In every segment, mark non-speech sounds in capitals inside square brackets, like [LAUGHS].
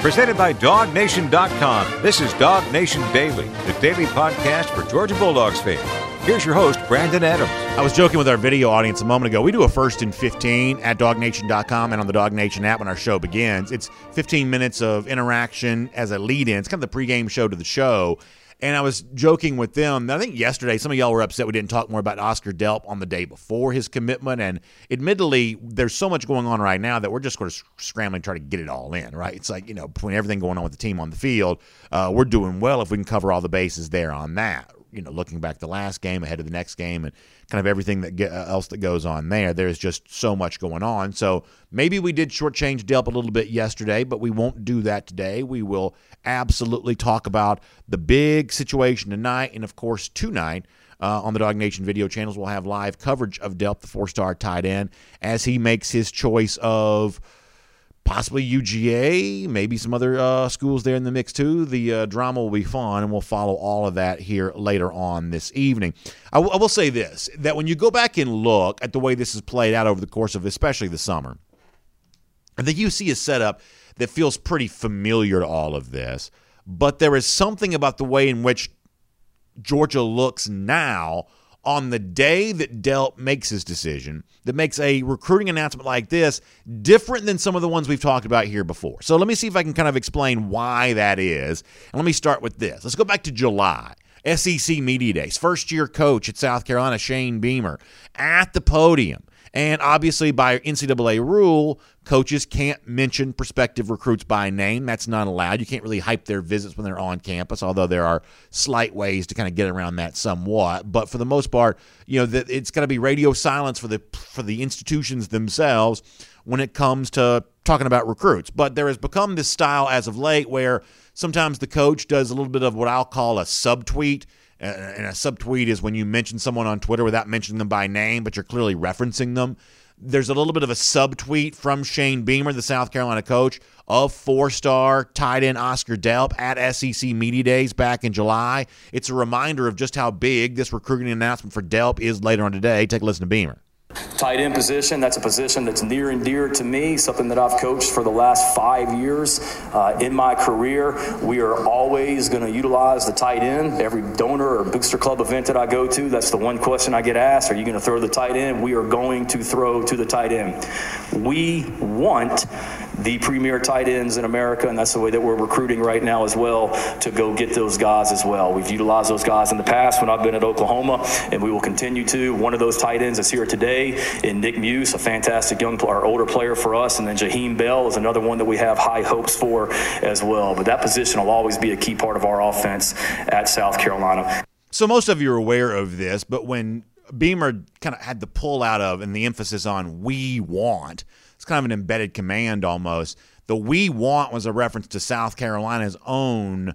Presented by DogNation.com. This is Dog Nation Daily, the daily podcast for Georgia Bulldogs fans. Here's your host, Brandon Adams. I was joking with our video audience a moment ago. We do a first and 15 at dognation.com and on the Dog Nation app when our show begins. It's 15 minutes of interaction as a lead in. It's kind of the pregame show to the show. And I was joking with them. I think yesterday some of y'all were upset we didn't talk more about Oscar Delp on the day before his commitment. And admittedly, there's so much going on right now that we're just sort of scrambling to try to get it all in, right? It's like, you know, between everything going on with the team on the field, uh, we're doing well if we can cover all the bases there on that. You know, looking back the last game ahead of the next game and kind of everything that uh, else that goes on there. There's just so much going on. So maybe we did shortchange Delp a little bit yesterday, but we won't do that today. We will absolutely talk about the big situation tonight, and of course tonight. Uh, on the Dog Nation video channels, we'll have live coverage of Delp, the four-star tight end, as he makes his choice of possibly UGA, maybe some other uh, schools there in the mix too. The uh, drama will be fun, and we'll follow all of that here later on this evening. I, w- I will say this: that when you go back and look at the way this has played out over the course of, especially the summer, I think you see a setup that feels pretty familiar to all of this. But there is something about the way in which Georgia looks now on the day that Delp makes his decision that makes a recruiting announcement like this different than some of the ones we've talked about here before. So let me see if I can kind of explain why that is. And let me start with this. Let's go back to July. SEC Media Days. First year coach at South Carolina, Shane Beamer, at the podium and obviously, by NCAA rule, coaches can't mention prospective recruits by name. That's not allowed. You can't really hype their visits when they're on campus, although there are slight ways to kind of get around that somewhat. But for the most part, you know, it's got to be radio silence for the for the institutions themselves when it comes to talking about recruits. But there has become this style as of late where sometimes the coach does a little bit of what I'll call a subtweet and a subtweet is when you mention someone on Twitter without mentioning them by name, but you're clearly referencing them. There's a little bit of a subtweet from Shane Beamer, the South Carolina coach, of four star tight end Oscar Delp at SEC Media Days back in July. It's a reminder of just how big this recruiting announcement for Delp is later on today. Take a listen to Beamer. Tight end position, that's a position that's near and dear to me, something that I've coached for the last five years uh, in my career. We are always going to utilize the tight end. Every donor or booster club event that I go to, that's the one question I get asked Are you going to throw the tight end? We are going to throw to the tight end. We want the premier tight ends in America, and that's the way that we're recruiting right now as well to go get those guys as well. We've utilized those guys in the past when I've been at Oklahoma, and we will continue to. One of those tight ends is here today in Nick Muse, a fantastic young our older player for us, and then Jaheim Bell is another one that we have high hopes for as well. But that position will always be a key part of our offense at South Carolina. So most of you are aware of this, but when Beamer kind of had the pull out of and the emphasis on we want – kind of an embedded command almost. The we want was a reference to South Carolina's own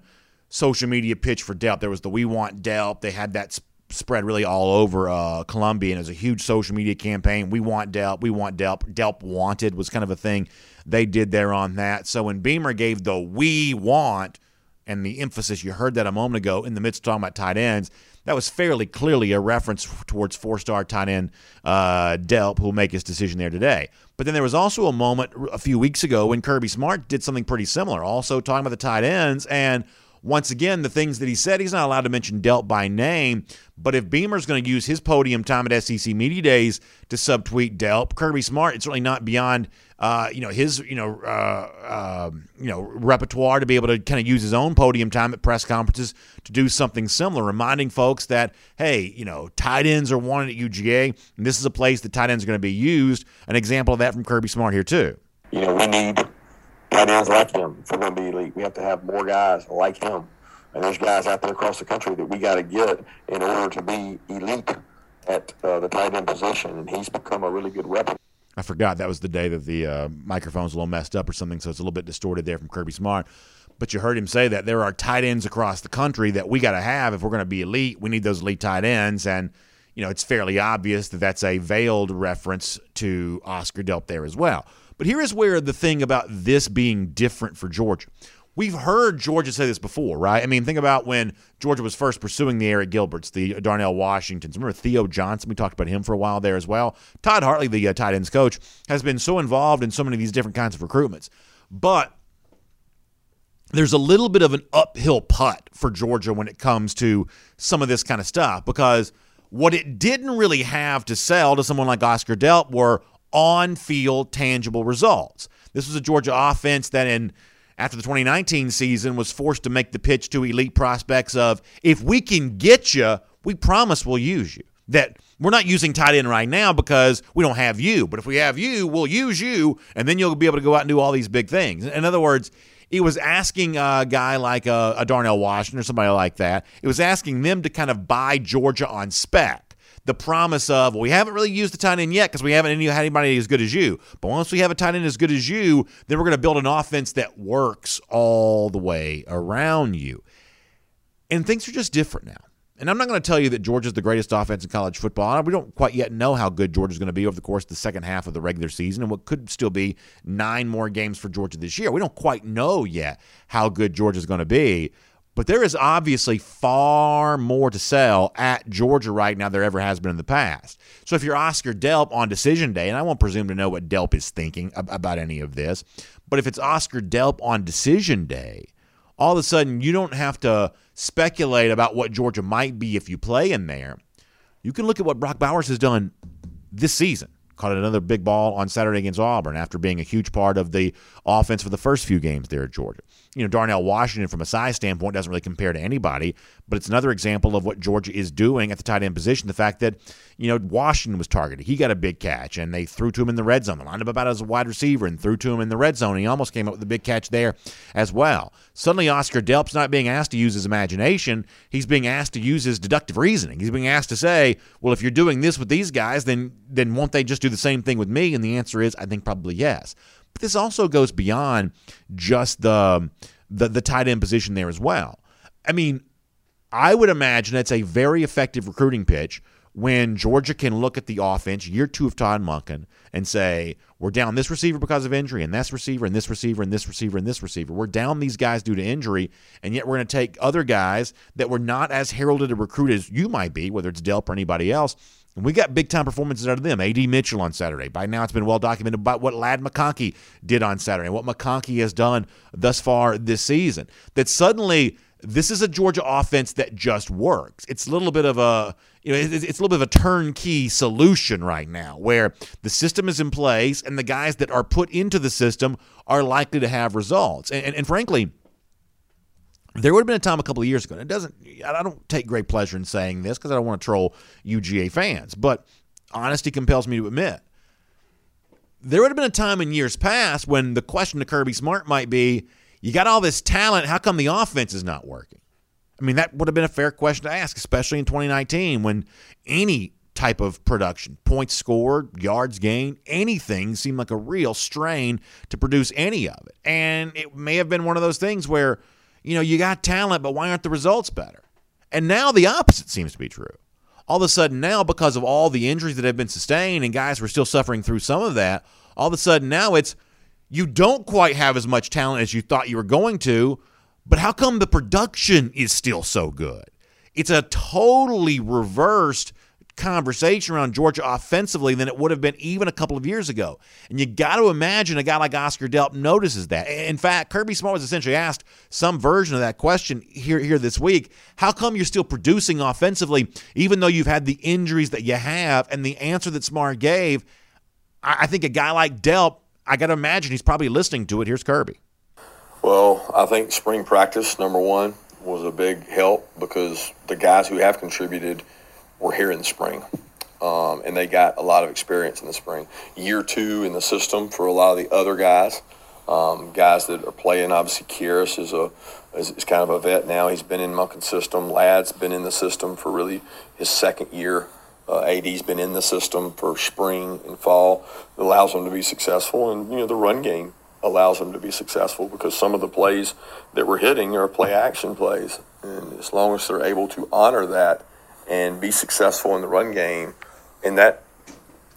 social media pitch for Delp. There was the we want Delp. They had that spread really all over uh, Columbia, and it was a huge social media campaign. We want Delp. We want Delp. Delp wanted was kind of a thing they did there on that. So when Beamer gave the we want and the emphasis, you heard that a moment ago in the midst of talking about tight ends that was fairly clearly a reference towards four star tight end uh, Delp, who will make his decision there today. But then there was also a moment a few weeks ago when Kirby Smart did something pretty similar, also talking about the tight ends. And once again, the things that he said, he's not allowed to mention Delp by name. But if Beamer's going to use his podium time at SEC Media Days to subtweet Delp, Kirby Smart, it's really not beyond uh, you know his you know uh, uh, you know repertoire to be able to kind of use his own podium time at press conferences to do something similar, reminding folks that hey, you know tight ends are wanted at UGA, and this is a place that tight ends are going to be used. An example of that from Kirby Smart here too. You know we need tight ends like him we're going to be elite. We have to have more guys like him, and there's guys out there across the country that we got to get in order to be elite at uh, the tight end position, and he's become a really good weapon. I forgot that was the day that the uh, microphone's a little messed up or something, so it's a little bit distorted there from Kirby Smart. But you heard him say that there are tight ends across the country that we got to have if we're going to be elite. We need those elite tight ends, and you know it's fairly obvious that that's a veiled reference to Oscar Delp there as well. But here is where the thing about this being different for Georgia. We've heard Georgia say this before, right? I mean, think about when Georgia was first pursuing the Arik Gilberts, the Darnell Washingtons. Remember Theo Johnson? We talked about him for a while there as well. Todd Hartley, the uh, tight ends coach, has been so involved in so many of these different kinds of recruitments. But there's a little bit of an uphill putt for Georgia when it comes to some of this kind of stuff because what it didn't really have to sell to someone like Oscar Delp were on field tangible results. This was a Georgia offense that in after the 2019 season was forced to make the pitch to elite prospects of if we can get you, we promise we'll use you. That we're not using tight end right now because we don't have you, but if we have you, we'll use you, and then you'll be able to go out and do all these big things. In other words, it was asking a guy like a, a Darnell Washington or somebody like that. It was asking them to kind of buy Georgia on spec the promise of, well, we haven't really used the tight end yet because we haven't had anybody as good as you. But once we have a tight end as good as you, then we're going to build an offense that works all the way around you. And things are just different now. And I'm not going to tell you that Georgia's the greatest offense in college football. We don't quite yet know how good Georgia's going to be over the course of the second half of the regular season and what could still be nine more games for Georgia this year. We don't quite know yet how good Georgia's going to be. But there is obviously far more to sell at Georgia right now than there ever has been in the past. So if you're Oscar Delp on decision day, and I won't presume to know what Delp is thinking about any of this, but if it's Oscar Delp on decision day, all of a sudden you don't have to speculate about what Georgia might be if you play in there. You can look at what Brock Bowers has done this season caught another big ball on Saturday against Auburn after being a huge part of the offense for the first few games there at Georgia. You know, Darnell Washington from a size standpoint doesn't really compare to anybody, but it's another example of what Georgia is doing at the tight end position. The fact that, you know, Washington was targeted. He got a big catch, and they threw to him in the red zone. They lined up about as a wide receiver and threw to him in the red zone. He almost came up with a big catch there as well. Suddenly, Oscar Delp's not being asked to use his imagination. He's being asked to use his deductive reasoning. He's being asked to say, well, if you're doing this with these guys, then then won't they just do the same thing with me? And the answer is, I think probably yes. But this also goes beyond just the the, the tight end position there as well. I mean, I would imagine that's a very effective recruiting pitch when Georgia can look at the offense, year two of Todd Monken, and say, we're down this receiver because of injury, and this receiver, and this receiver, and this receiver, and this receiver. We're down these guys due to injury, and yet we're going to take other guys that were not as heralded a recruit as you might be, whether it's Delp or anybody else, and we got big time performances out of them. A.D. Mitchell on Saturday. By now, it's been well documented about what Ladd McConkey did on Saturday and what McConkey has done thus far this season. That suddenly, this is a Georgia offense that just works. It's a little bit of a you know it's, a little bit of a turnkey solution right now, where the system is in place and the guys that are put into the system are likely to have results. and, and, and frankly there would have been a time a couple of years ago, and it doesn't, I don't take great pleasure in saying this because I don't want to troll UGA fans, but honesty compels me to admit. There would have been a time in years past when the question to Kirby Smart might be, you got all this talent, how come the offense is not working? I mean, that would have been a fair question to ask, especially in 2019 when any type of production, points scored, yards gained, anything seemed like a real strain to produce any of it. And it may have been one of those things where – you know, you got talent, but why aren't the results better? And now the opposite seems to be true. All of a sudden, now, because of all the injuries that have been sustained and guys were still suffering through some of that, all of a sudden now it's you don't quite have as much talent as you thought you were going to, but how come the production is still so good? It's a totally reversed conversation around Georgia offensively than it would have been even a couple of years ago. And you got to imagine a guy like Oscar Delp notices that. In fact, Kirby Smart was essentially asked some version of that question here, here this week. How come you're still producing offensively even though you've had the injuries that you have? And the answer that Smart gave, I think a guy like Delp, I got to imagine he's probably listening to it. Here's Kirby. Well, I think spring practice, number one, was a big help because the guys who have contributed – were here in the spring. Um, and they got a lot of experience in the spring. Year two in the system for a lot of the other guys, um, guys that are playing. Obviously, Kearis is a is, kind of a vet now. He's been in Monken's system. Ladd's been in the system for really his second year. Uh, AD's been in the system for spring and fall. It allows them to be successful, and you know the run game allows them to be successful because some of the plays that we're hitting are play action plays, and as long as they're able to honor that and be successful in the run game. And that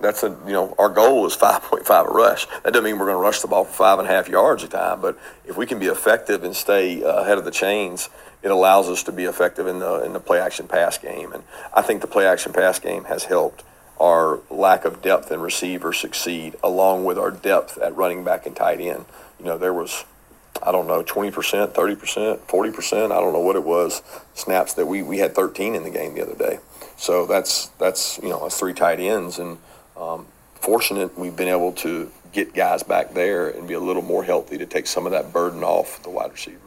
that's a you know our goal is 5.5 a rush. That doesn't mean we're going to rush the ball for five and a half yards a time, but if we can be effective and stay uh, ahead of the chains, it allows us to be effective in the in the play action pass game. And I think the play action pass game has helped our lack of depth in receiver succeed, along with our depth at running back and tight end. You know there was I don't know, 20%, 30%, 40%. I don't know what it was. Snaps that we, we had 13 in the game the other day. So that's, that's you know, that's three tight ends. And um, fortunate we've been able to get guys back there and be a little more healthy to take some of that burden off the wide receivers.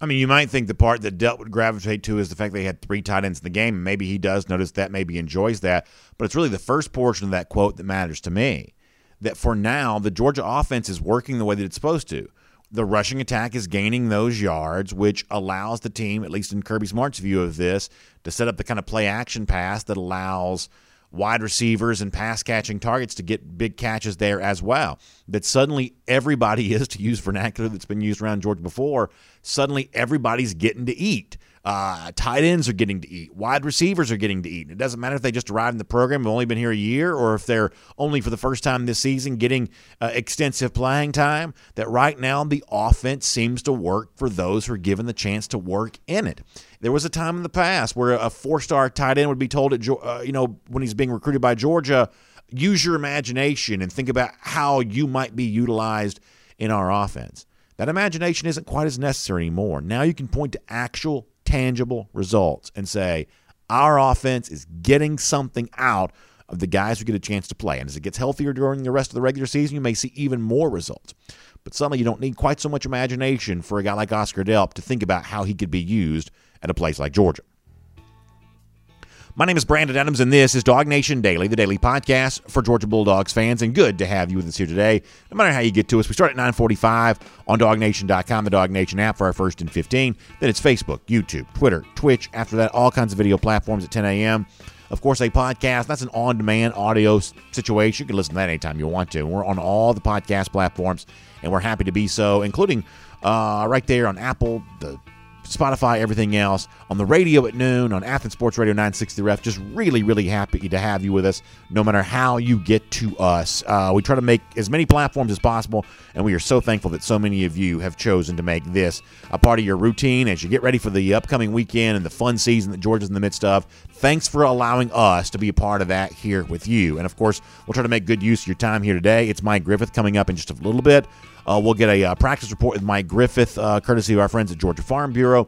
I mean, you might think the part that Delp would gravitate to is the fact they had three tight ends in the game. Maybe he does notice that, maybe enjoys that. But it's really the first portion of that quote that matters to me. That for now, the Georgia offense is working the way that it's supposed to. The rushing attack is gaining those yards, which allows the team, at least in Kirby Smart's view of this, to set up the kind of play action pass that allows wide receivers and pass catching targets to get big catches there as well. That suddenly everybody [LAUGHS] is, to use vernacular that's been used around Georgia before, suddenly everybody's getting to eat. Uh, tight ends are getting to eat. Wide receivers are getting to eat. And It doesn't matter if they just arrived in the program, have only been here a year, or if they're only for the first time this season getting uh, extensive playing time. That right now the offense seems to work for those who are given the chance to work in it. There was a time in the past where a four-star tight end would be told at uh, you know when he's being recruited by Georgia, use your imagination and think about how you might be utilized in our offense. That imagination isn't quite as necessary anymore. Now you can point to actual tangible results and say, our offense is getting something out of the guys who get a chance to play. And as it gets healthier during the rest of the regular season, you may see even more results. But suddenly you don't need quite so much imagination for a guy like Oscar Delp to think about how he could be used at a place like Georgia. My name is Brandon Adams, and this is Dog Nation Daily, the daily podcast for Georgia Bulldogs fans. And good to have you with us here today. No matter how you get to us, we start at 945 on DogNation.com, the Dog Nation app for our first and 15. Then it's Facebook, YouTube, Twitter, Twitch. After that, all kinds of video platforms at 10 a.m. Of course, a podcast. That's an on demand audio situation. You can listen to that anytime you want to. We're on all the podcast platforms, and we're happy to be so, including uh, right there on Apple, the Spotify, everything else, on the radio at noon, on Athens Sports Radio 960 Ref. Just really, really happy to have you with us, no matter how you get to us. Uh, we try to make as many platforms as possible, and we are so thankful that so many of you have chosen to make this a part of your routine as you get ready for the upcoming weekend and the fun season that Georgia's in the midst of. Thanks for allowing us to be a part of that here with you. And of course, we'll try to make good use of your time here today. It's Mike Griffith coming up in just a little bit. Uh, we'll get a uh, practice report with Mike Griffith, uh, courtesy of our friends at Georgia Farm Bureau.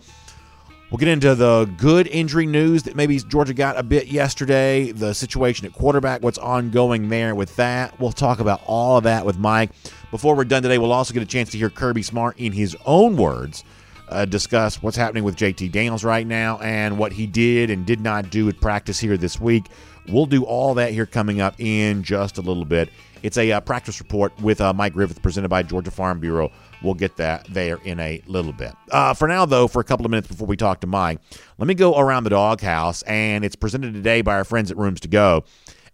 We'll get into the good injury news that maybe Georgia got a bit yesterday, the situation at quarterback, what's ongoing there with that. We'll talk about all of that with Mike. Before we're done today, we'll also get a chance to hear Kirby Smart in his own words uh, discuss what's happening with JT Daniels right now and what he did and did not do at practice here this week. We'll do all that here coming up in just a little bit. It's a uh, practice report with uh, Mike Griffith presented by Georgia Farm Bureau. We'll get that there in a little bit. Uh, for now, though, for a couple of minutes before we talk to Mike, let me go around the doghouse, and it's presented today by our friends at Rooms to Go.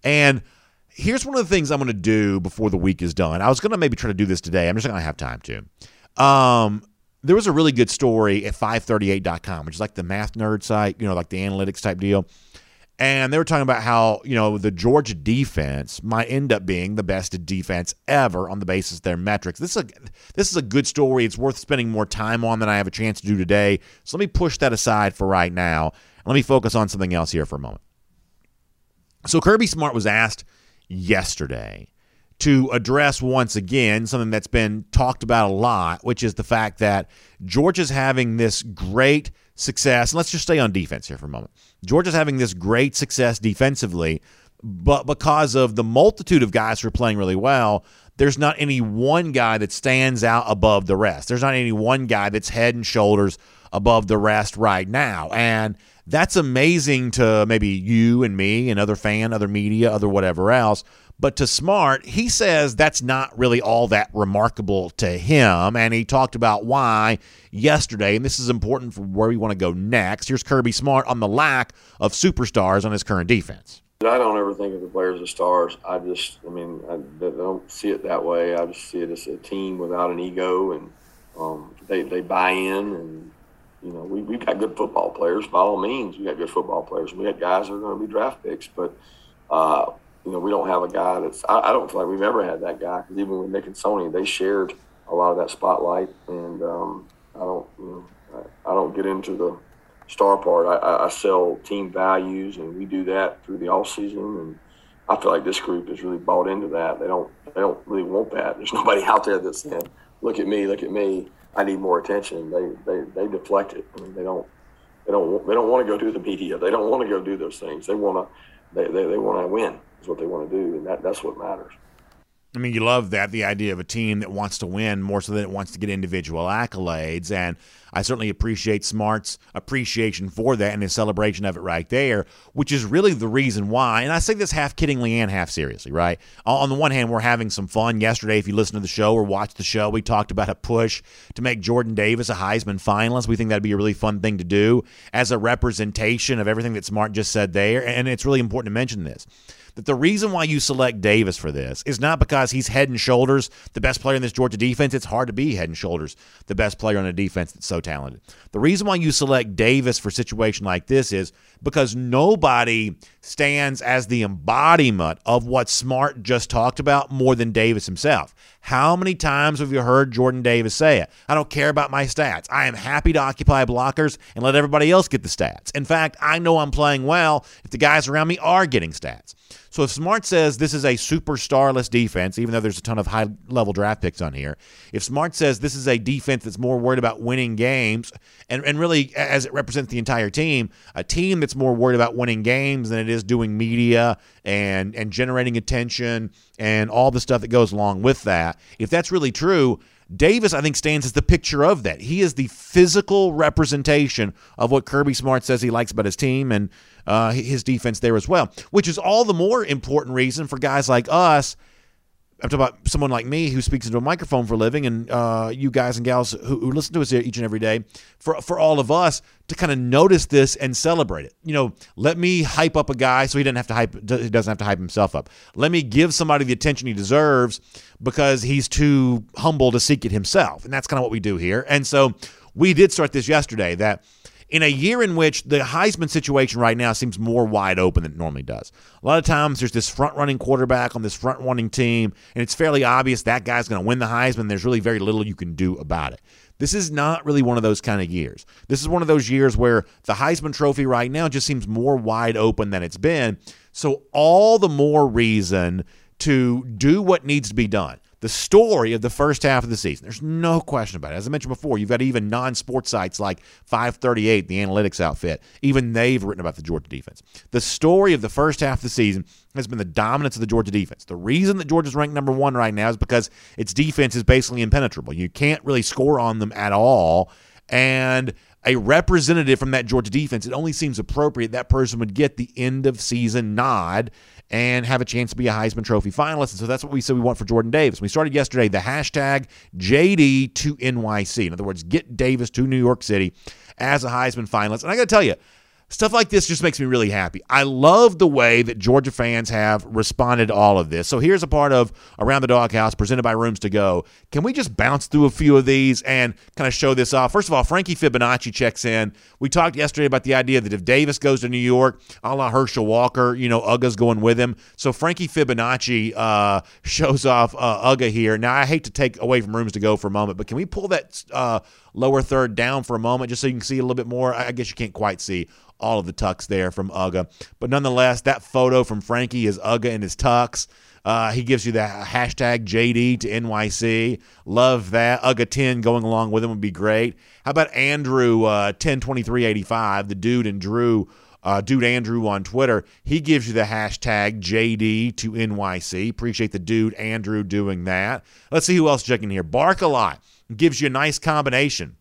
And here's one of the things I'm going to do before the week is done. I was going to maybe try to do this today. I'm just not going to have time to. Um, there was a really good story at 538.com, which is like the math nerd site, you know, like the analytics type deal and they were talking about how you know the Georgia defense might end up being the best defense ever on the basis of their metrics. This is a this is a good story. It's worth spending more time on than I have a chance to do today. So let me push that aside for right now. Let me focus on something else here for a moment. So Kirby Smart was asked yesterday to address once again something that's been talked about a lot, which is the fact that Georgia's having this great success. And let's just stay on defense here for a moment. Georgia's having this great success defensively, but because of the multitude of guys who are playing really well, there's not any one guy that stands out above the rest. There's not any one guy that's head and shoulders above the rest right now. And that's amazing to maybe you and me and other fan, other media, other whatever else. But to Smart, he says that's not really all that remarkable to him. And he talked about why yesterday, and this is important for where we want to go next. Here's Kirby Smart on the lack of superstars on his current defense. I don't ever think of the players as stars. I just, I mean, I, don't see it that way. I just see it as a team without an ego, and um, they they buy in, and you know, we we've got good football players. By all means, We've got good football players. We got guys that are going to be draft picks, but uh, you know, we don't have a guy that's. I, I don't feel like we've ever had that guy because even with Nick and Sony, they shared a lot of that spotlight, and um, I don't, you know, I, I, don't get into the star part. I, I, sell team values, and we do that through the off season, and I feel like this group is really bought into that. They don't, they don't really want that. There's [LAUGHS] nobody out there that's saying, "Look at me, look at me." I need more attention. They they they deflect it. I mean, they don't they don't they don't want to go do the media. They don't want to go do those things. They want to they, they, they want to win is what they want to do, and that that's what matters. I mean, you love that the idea of a team that wants to win more so than it wants to get individual accolades. And I certainly appreciate Smart's appreciation for that and his celebration of it right there, which is really the reason why. And I say this half kiddingly and half seriously, right? On the one hand, we're having some fun. Yesterday, if you listen to the show or watch the show, we talked about a push to make Jordan Davis a Heisman finalist. We think that'd be a really fun thing to do as a representation of everything that Smart just said there. And it's really important to mention this that the reason why you select Davis for this is not because he's head and shoulders the best player in this Georgia defense. It's hard to be head and shoulders the best player on a defense that's so talented. The reason why you select Davis for a situation like this is because nobody stands as the embodiment of what Smart just talked about more than Davis himself. How many times have you heard Jordan Davis say it? I don't care about my stats. I am happy to occupy blockers and let everybody else get the stats. In fact, I know I'm playing well if the guys around me are getting stats. So if Smart says this is a superstarless defense, even though there's a ton of high level draft picks on here, if Smart says this is a defense that's more worried about winning games, and, and really as it represents the entire team, a team that's more worried about winning games than it is doing media and and generating attention and all the stuff that goes along with that, if that's really true, Davis, I think, stands as the picture of that. He is the physical representation of what Kirby Smart says he likes about his team and uh, his defense there as well, which is all the more important reason for guys like us I'm talking about someone like me who speaks into a microphone for a living, and uh, you guys and gals who, who, listen to us each and every day. For for all of us to kind of notice this and celebrate it. You know, let me hype up a guy so he doesn't have to hype. He doesn't have to hype himself up. Let me give somebody the attention he deserves because he's too humble to seek it himself, and that's kind of what we do here. And so we did start this yesterday. That in a year in which the Heisman situation right now seems more wide open than it normally does. A lot of times there's this front running quarterback on this front running team, and it's fairly obvious that guy's going to win the Heisman. There's really very little you can do about it. This is not really one of those kind of years. This is one of those years where the Heisman Trophy right now just seems more wide open than it's been. So, all the more reason to do what needs to be done the story of the first half of the season. There's no question about it. As I mentioned before, you've got even non sports sites like 538, the analytics outfit, even they've written about the Georgia defense. The story of the first half of the season has been the dominance of the Georgia defense. The reason that Georgia's ranked number one right now is because its defense is basically impenetrable. You can't really score on them at all. And a representative from that Georgia defense, it only seems appropriate that person would get the end of season nod and have a chance to be a Heisman Trophy finalist. And so that's what we said we want for Jordan Davis. We started yesterday the hashtag JD to NYC. In other words, get Davis to New York City as a Heisman finalist. And I got to tell you, Stuff like this just makes me really happy. I love the way that Georgia fans have responded to all of this. So here's a part of Around the Doghouse presented by Rooms to Go. Can we just bounce through a few of these and kind of show this off? First of all, Frankie Fibonacci checks in. We talked yesterday about the idea that if Davis goes to New York, a la Herschel Walker, you know, Uga's going with him. So Frankie Fibonacci uh, shows off uh, Uga here. Now, I hate to take away from Rooms to Go for a moment, but can we pull that uh, lower third down for a moment just so you can see a little bit more? I guess you can't quite see all of the tux there from Uga. But nonetheless, that photo from Frankie is Uga in his tux. Uh, he gives you the hashtag JD to NYC. Love that. Uga 10 going along with him would be great. How about Andrew uh, 102385, the dude and Drew, uh, dude Andrew on Twitter? He gives you the hashtag JD to NYC. Appreciate the dude Andrew doing that. Let's see who else checking here. Bark a lot gives you a nice combination.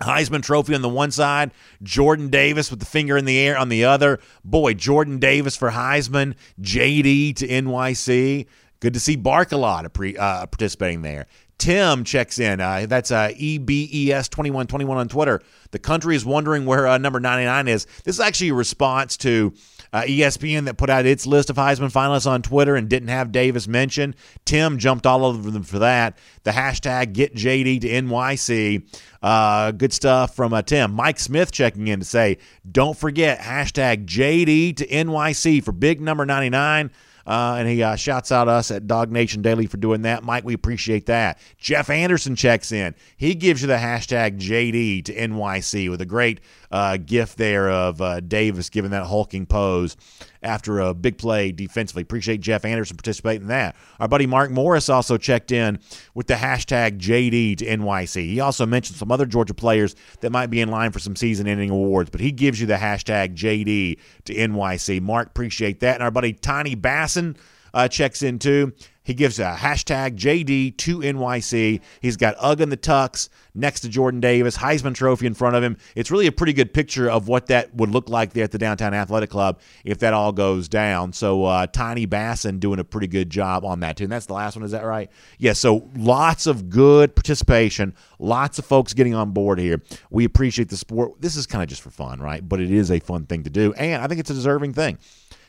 Heisman Trophy on the one side, Jordan Davis with the finger in the air on the other. Boy, Jordan Davis for Heisman, JD to NYC. Good to see Bark a lot of pre, uh, participating there. Tim checks in. Uh, that's uh, EBES2121 on Twitter. The country is wondering where uh, number 99 is. This is actually a response to uh, ESPN that put out its list of Heisman finalists on Twitter and didn't have Davis mentioned. Tim jumped all over them for that. The hashtag get JD to NYC. Uh, good stuff from uh, Tim. Mike Smith checking in to say, don't forget hashtag JD to NYC for big number 99. Uh, and he uh, shouts out us at Dog Nation Daily for doing that. Mike, we appreciate that. Jeff Anderson checks in. He gives you the hashtag JD to NYC with a great uh, gift there of uh, Davis giving that hulking pose after a big play defensively. Appreciate Jeff Anderson participating in that. Our buddy Mark Morris also checked in with the hashtag JD to NYC. He also mentioned some other Georgia players that might be in line for some season ending awards, but he gives you the hashtag JD to NYC. Mark, appreciate that. And our buddy Tiny Basson uh, checks in too. He gives a hashtag JD to NYC. He's got Uga in the Tux next to Jordan Davis, Heisman Trophy in front of him. It's really a pretty good picture of what that would look like there at the Downtown Athletic Club if that all goes down. So uh, Tiny Basson doing a pretty good job on that too. And that's the last one, is that right? Yeah. So lots of good participation, lots of folks getting on board here. We appreciate the sport. This is kind of just for fun, right? But it is a fun thing to do, and I think it's a deserving thing.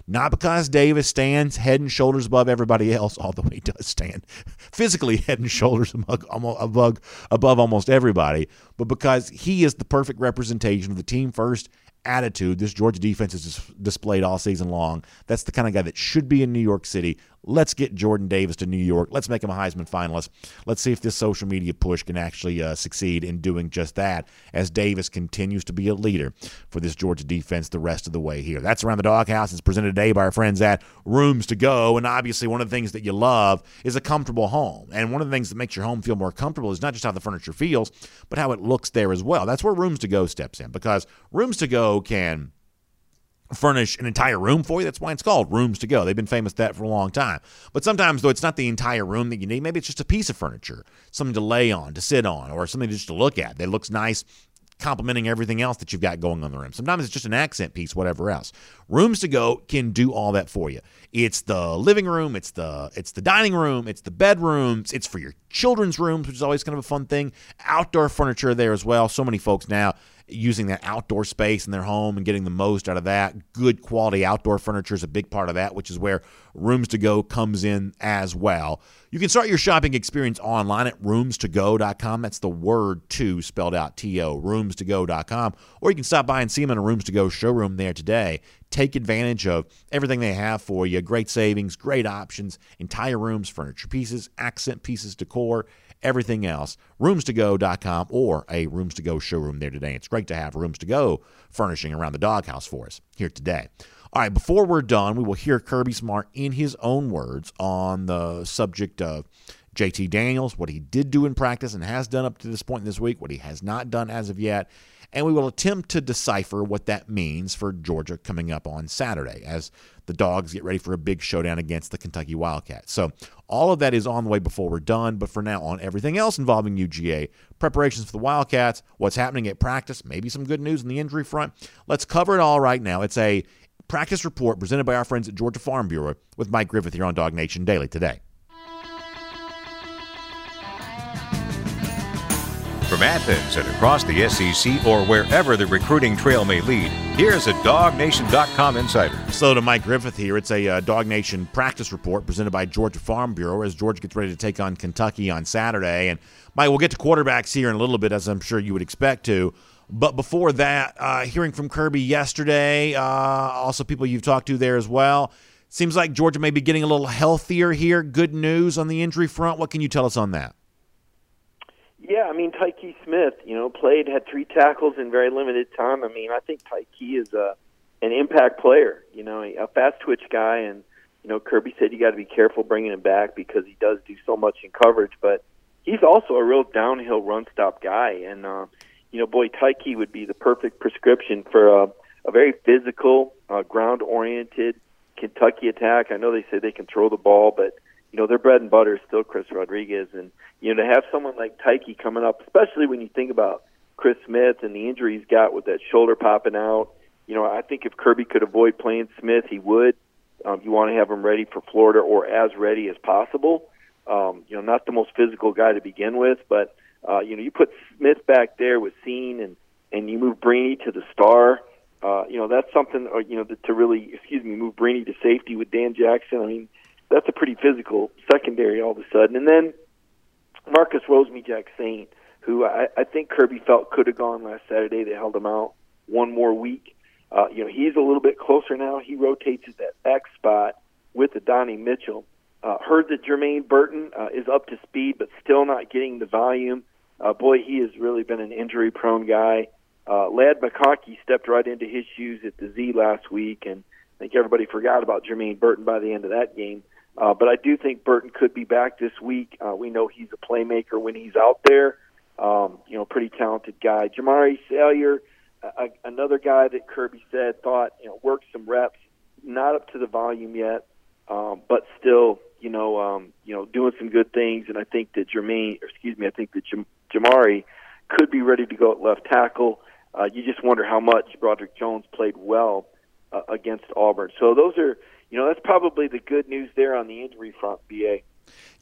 Not because Davis stands head and shoulders above everybody else, [LAUGHS] although he does stand physically head and shoulders above, above, almost everybody, but because he is the perfect representation of the team first attitude this Georgia defense has displayed all season long. That's the kind of guy that should be in New York City. Let's get Jordan Davis to New York. Let's make him a Heisman finalist. Let's see if this social media push can actually uh, succeed in doing just that as Davis continues to be a leader for this Georgia defense the rest of the way here. That's Around the Doghouse. It's presented today by our friends at Rooms to Go. And obviously, one of the things that you love is a comfortable home. And one of the things that makes your home feel more comfortable is not just how the furniture feels, but how it looks there as well. That's where Rooms to Go steps in because Rooms to Go can furnish an entire room for you. That's why it's called rooms to go. They've been famous that for a long time. But sometimes, though, it's not the entire room that you need. Maybe it's just a piece of furniture, something to lay on, to sit on, or something just to look at that looks nice complementing everything else that you've got going on the room. Sometimes it's just an accent piece, whatever else. Rooms to go can do all that for you. It's the living room, it's the it's the dining room, it's the bedrooms, it's for your children's rooms, which is always kind of a fun thing. Outdoor furniture there as well. So many folks now using that outdoor space in their home and getting the most out of that. Good quality outdoor furniture is a big part of that, which is where Rooms to Go comes in as well. You can start your shopping experience online at roomstogo.com. That's the word two spelled out T O, roomstogo.com. Or you can stop by and see them in a Rooms to Go showroom there today. Take advantage of everything they have for you. Great savings, great options, entire rooms, furniture pieces, accent pieces, decor, everything else. Roomstogo.com or a Rooms to Go showroom there today. It's great to have Rooms to Go furnishing around the doghouse for us here today. All right, before we're done, we will hear Kirby Smart in his own words on the subject of JT Daniels, what he did do in practice and has done up to this point in this week, what he has not done as of yet, and we will attempt to decipher what that means for Georgia coming up on Saturday as the Dogs get ready for a big showdown against the Kentucky Wildcats. So, all of that is on the way before we're done, but for now, on everything else involving UGA, preparations for the Wildcats, what's happening at practice, maybe some good news on the injury front. Let's cover it all right now. It's a practice report presented by our friends at Georgia Farm Bureau with Mike Griffith here on Dog Nation Daily today. From Athens and across the SEC or wherever the recruiting trail may lead, here's a DogNation.com insider. So to Mike Griffith here, it's a uh, Dog Nation practice report presented by Georgia Farm Bureau as Georgia gets ready to take on Kentucky on Saturday. And Mike, we'll get to quarterbacks here in a little bit, as I'm sure you would expect to. But before that, uh, hearing from Kirby yesterday, uh, also people you've talked to there as well. Seems like Georgia may be getting a little healthier here. Good news on the injury front. What can you tell us on that? Yeah, I mean Tykee Smith, you know, played had three tackles in very limited time. I mean, I think Tykee is a an impact player. You know, a fast twitch guy, and you know Kirby said you got to be careful bringing him back because he does do so much in coverage. But he's also a real downhill run stop guy, and uh, you know, boy, Tykee would be the perfect prescription for a, a very physical, uh, ground oriented Kentucky attack. I know they say they can throw the ball, but you know their bread and butter is still Chris Rodriguez, and you know to have someone like Tykee coming up, especially when you think about Chris Smith and the injury he's got with that shoulder popping out. You know, I think if Kirby could avoid playing Smith, he would. Um, you want to have him ready for Florida or as ready as possible. Um, you know, not the most physical guy to begin with, but uh, you know, you put Smith back there with Cine and and you move Brini to the star. Uh, you know, that's something. Or, you know, to really, excuse me, move Brini to safety with Dan Jackson. I mean, that's a pretty physical secondary all of a sudden. And then Marcus Rosemy-Jack Saint, who I, I think Kirby felt could have gone last Saturday. They held him out one more week. Uh, you know, he's a little bit closer now. He rotates at that X spot with Adonai Mitchell. Uh, heard that Jermaine Burton uh, is up to speed, but still not getting the volume uh, boy, he has really been an injury-prone guy. Uh, Ladd McConkey stepped right into his shoes at the Z last week, and I think everybody forgot about Jermaine Burton by the end of that game. Uh, but I do think Burton could be back this week. Uh, we know he's a playmaker when he's out there. Um, you know, pretty talented guy. Jamaree Salyer, uh, another guy that Kirby said thought you know worked some reps, not up to the volume yet, um, but still you know um, you know doing some good things. And I think that Jermaine, or excuse me, I think that Jam- Jamaree could be ready to go at left tackle. Uh, you just wonder how much Broderick Jones played well uh, against Auburn. So those are you know, that's probably the good news there on the injury front, BA.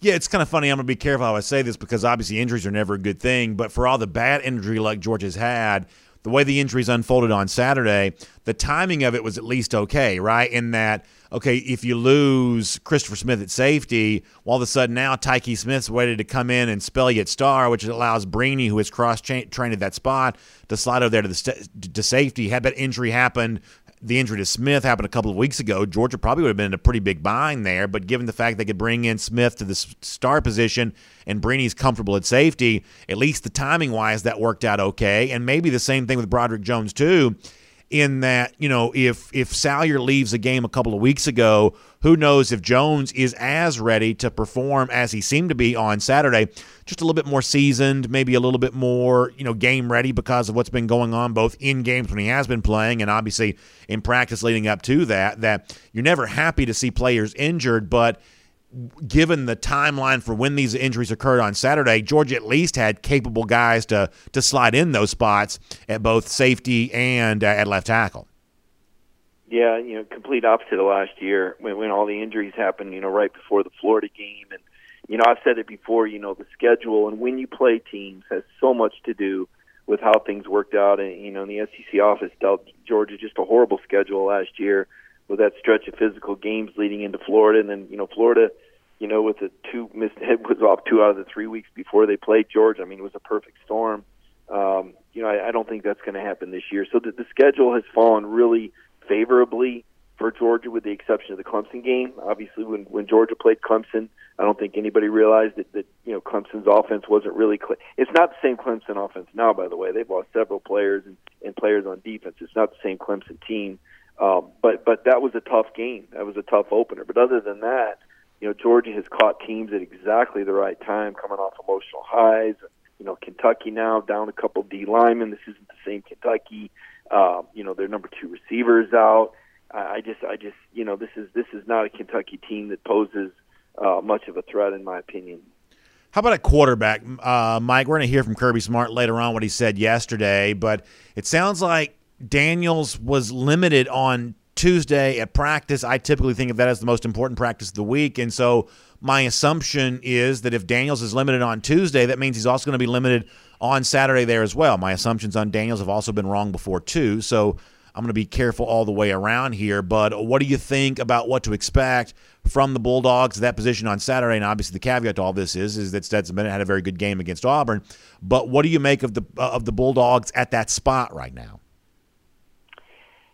Yeah, it's kind of funny. I'm going to be careful how I say this because obviously injuries are never a good thing. But for all the bad injury like Georgia's had, the way the injuries unfolded on Saturday, the timing of it was at least okay, right? In that, okay, if you lose Christopher Smith at safety, all of a sudden now Tykee Smith's waited to come in and spell you at star, which allows who has cross trained at that spot, to slide over there to the st- to safety. Had that injury happened the injury to Smith happened a couple of weeks ago, Georgia probably would have been in a pretty big bind there. But given the fact they could bring in Smith to the star position and Brini's comfortable at safety, at least the timing wise, that worked out okay. And maybe the same thing with Broderick Jones, too in that you know if if Salyer leaves a game a couple of weeks ago, who knows if Jones is as ready to perform as he seemed to be on Saturday, just a little bit more seasoned, maybe a little bit more you know game ready because of what's been going on both in games when he has been playing and obviously in practice leading up to that. That you're never happy to see players injured, but given the timeline for when these injuries occurred on Saturday, Georgia at least had capable guys to to slide in those spots at both safety and uh, at left tackle. Yeah, you know, complete opposite of last year when when all the injuries happened. You know, right before the Florida game, and you know, I've said it before. You know, the schedule and when you play teams has so much to do with how things worked out. And you know, the SEC office dealt Georgia just a horrible schedule last year with that stretch of physical games leading into Florida, and then you know Florida, you know with the two missed [LAUGHS] head was off two out of the three weeks before they played Georgia. I mean it was a perfect storm. Um, you know I, I don't think that's going to happen this year. So the, the schedule has fallen really favorably for Georgia, with the exception of the Clemson game. Obviously, when when Georgia played Clemson, I don't think anybody realized that that you know Clemson's offense wasn't really. Cl- it's not the same Clemson offense now. By the way, they've lost several players and, and players on defense. It's not the same Clemson team um, but but that was a tough game. That was a tough opener. But other than that, you know, Georgia has caught teams at exactly the right time, coming off emotional highs. You know, Kentucky now down a couple D linemen. This isn't the same Kentucky. Uh, you know, their number two receivers out. I just, I just, you know, this is this is not a Kentucky team that poses uh, much of a threat, in my opinion. How about a quarterback, uh, Mike? We're going to hear from Kirby Smart later on what he said yesterday, but it sounds like Daniels was limited on Tuesday at practice. I typically think of that as the most important practice of the week. And so my assumption is that if Daniels is limited on Tuesday, that means he's also going to be limited on Saturday there as well. My assumptions on Daniels have also been wrong before, too. So I'm going to be careful all the way around here. But what do you think about what to expect from the Bulldogs that position on Saturday? And obviously, the caveat to all this is is that Stetson Bennett had a very good game against Auburn. But what do you make of the uh, of the Bulldogs at that spot right now?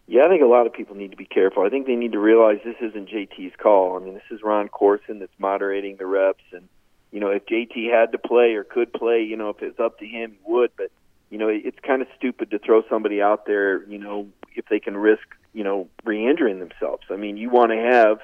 Yeah, I think a lot of people need to be careful. I think they need to realize this isn't JT's call. I mean, this is Ron Courson that's moderating the reps, and you know, if JT had to play or could play, you know, if it's up to him, he would. But you know, it's kind of stupid to throw somebody out there, you know, if they can risk, you know, re-injuring themselves. I mean, you want to have,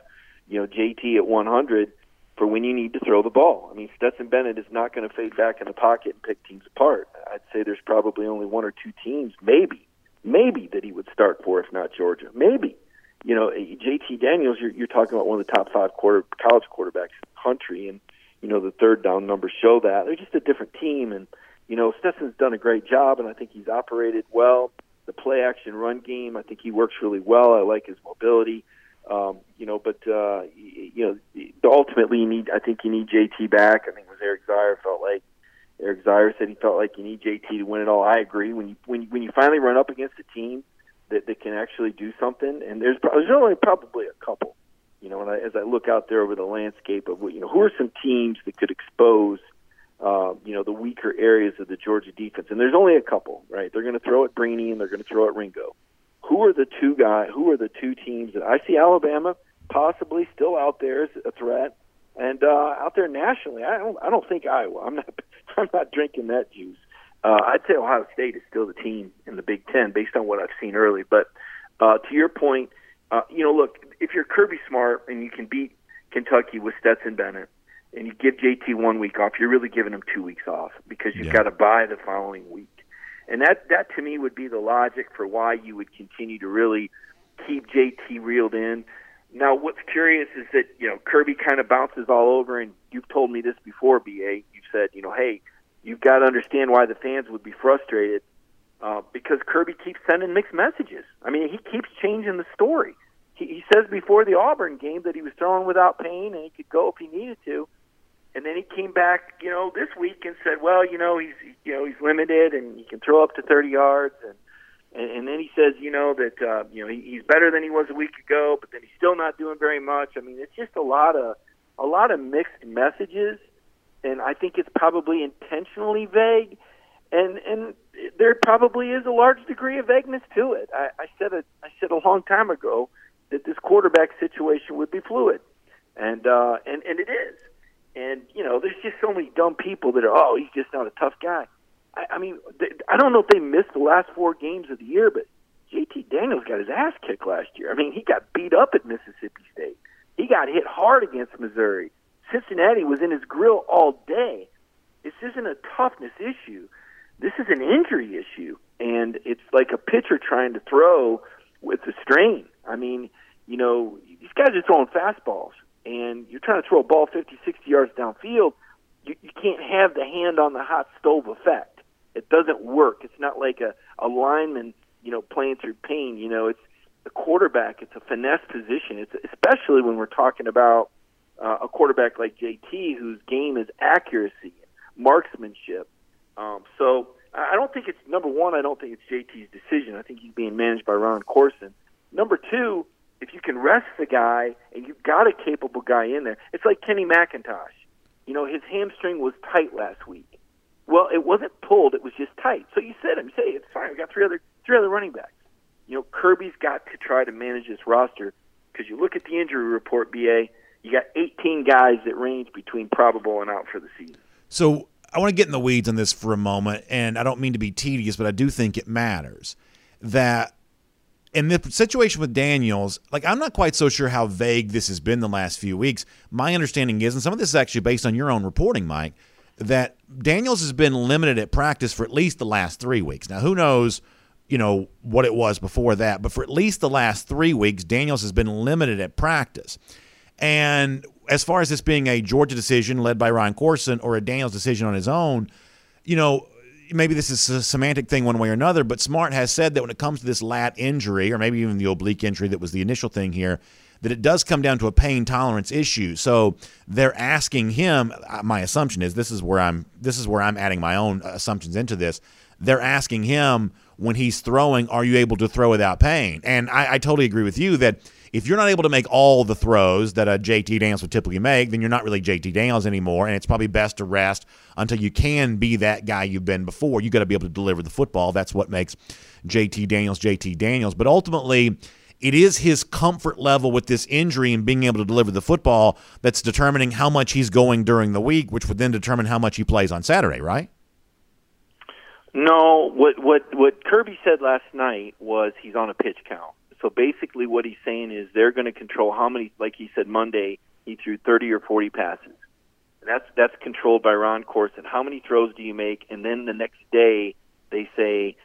you know, JT at 100 for when you need to throw the ball. I mean, Stetson Bennett is not going to fade back in the pocket and pick teams apart. I'd say there's probably only one or two teams, maybe, maybe that he would start for if not Georgia. Maybe. You know, JT Daniels, you're, you're talking about one of the top five quarter college quarterbacks in the country, and you know the third down numbers show that they're just a different team. And you know, Stetson's done a great job, and I think he's operated well. The play action run game, I think he works really well. I like his mobility. Um, you know, but uh, you know, ultimately, you need. I think you need JT back. I think was Eric Zeier felt like Eric Zeier said he felt like you need JT to win it all. I agree. When you when when you finally run up against a team that that can actually do something, and there's there's only probably a couple. You know, and I, as I look out there over the landscape of what you know who are some teams that could expose uh, you know the weaker areas of the Georgia defense, and there's only a couple, right? They're going to throw at Brini and they're going to throw at Ringo. Who are the two guys? Who are the two teams that I see Alabama possibly still out there as a threat? And uh, out there nationally, I don't, I don't think Iowa. I'm not, [LAUGHS] I'm not drinking that juice. Uh, I'd say Ohio State is still the team in the Big Ten based on what I've seen early. But uh, to your point, Uh, you know, look, if you're Kirby Smart and you can beat Kentucky with Stetson Bennett, and you give JT one week off, you're really giving him two weeks off because you've Yeah. got to buy the following week. And that that to me would be the logic for why you would continue to really keep JT reeled in. Now, what's curious is that you know Kirby kind of bounces all over, and you've told me this before, BA. Said, you know, hey, you've got to understand why the fans would be frustrated uh, because Kirby keeps sending mixed messages. I mean, he keeps changing the story. He, he says before the Auburn game that he was throwing without pain and he could go if he needed to. And then he came back, you know, this week and said, "Well, you know, he's you know he's limited and he can throw up to 30 yards." And and, then he says, you know, that uh, you know he, he's better than he was a week ago, but then he's still not doing very much. I mean, it's just a lot of a lot of mixed messages, and I think it's probably intentionally vague. And and there probably is a large degree of vagueness to it. I, I said it. I said a long time ago that this quarterback situation would be fluid, and uh, and and it is. And you know, there's just so many dumb people that are, oh, he's just not a tough guy. I, I mean, they, I don't know if they missed the last four games of the year, but JT Daniels got his ass kicked last year. I mean, he got beat up at Mississippi State. He got hit hard against Missouri. Cincinnati was in his grill all day. This isn't a toughness issue. This is an injury issue, and it's like a pitcher trying to throw with a strain. I mean, you know, these guys are throwing fastballs, and you're trying to throw a ball 50, 60 yards downfield. You, you can't have the hand on the hot stove effect. It doesn't work. It's not like a, a lineman, you know, playing through pain. You know, it's the quarterback. It's a finesse position. It's especially when we're talking about uh, a quarterback like JT, whose game is accuracy, marksmanship. Um, so I don't think it's number one. I don't think it's JT's decision. I think he's being managed by Ron Courson. Number two, if you can rest the guy and you've got a capable guy in there, it's like Kenny McIntosh. You know, his hamstring was tight last week. Well, it wasn't pulled; it was just tight. So you sit him, you say it's fine. We got three other three other running backs. You know, Kirby's got to try to manage this roster because you look at the injury report, BA. You got 18 guys that range between probable and out for the season. So I want to get in the weeds on this for a moment, and I don't mean to be tedious, but I do think it matters that in the situation with Daniels, like I'm not quite so sure how vague this has been the last few weeks. My understanding is, and some of this is actually based on your own reporting, Mike, that Daniels has been limited at practice for at least the last three weeks. Now, who knows, you know, what it was before that, but for at least the last three weeks, Daniels has been limited at practice. And as far as this being a Georgia decision led by Ron Courson or a Daniels decision on his own, you know, maybe this is a semantic thing one way or another, but Smart has said that when it comes to this lat injury, or maybe even the oblique injury that was the initial thing here, that it does come down to a pain tolerance issue. So they're asking him. uh, My assumption is this is where I'm. This is where I'm adding my own assumptions into this. They're asking him when he's throwing, are you able to throw without pain? And I, I totally agree with you that if you're not able to make all the throws that a JT Daniels would typically make, then you're not really JT Daniels anymore, and it's probably best to rest until you can be that guy you've been before. You got to be able to deliver the football. That's what makes JT Daniels JT Daniels. But ultimately, it is his comfort level with this injury and being able to deliver the football that's determining how much he's going during the week, which would then determine how much he plays on Saturday, right? No, what what what Kirby said last night was he's on a pitch count. So basically, what he's saying is they're going to control how many. Like he said Monday, he threw 30 or 40 passes. And that's that's controlled by Ron Courson. How many throws do you make? And then the next day, they say,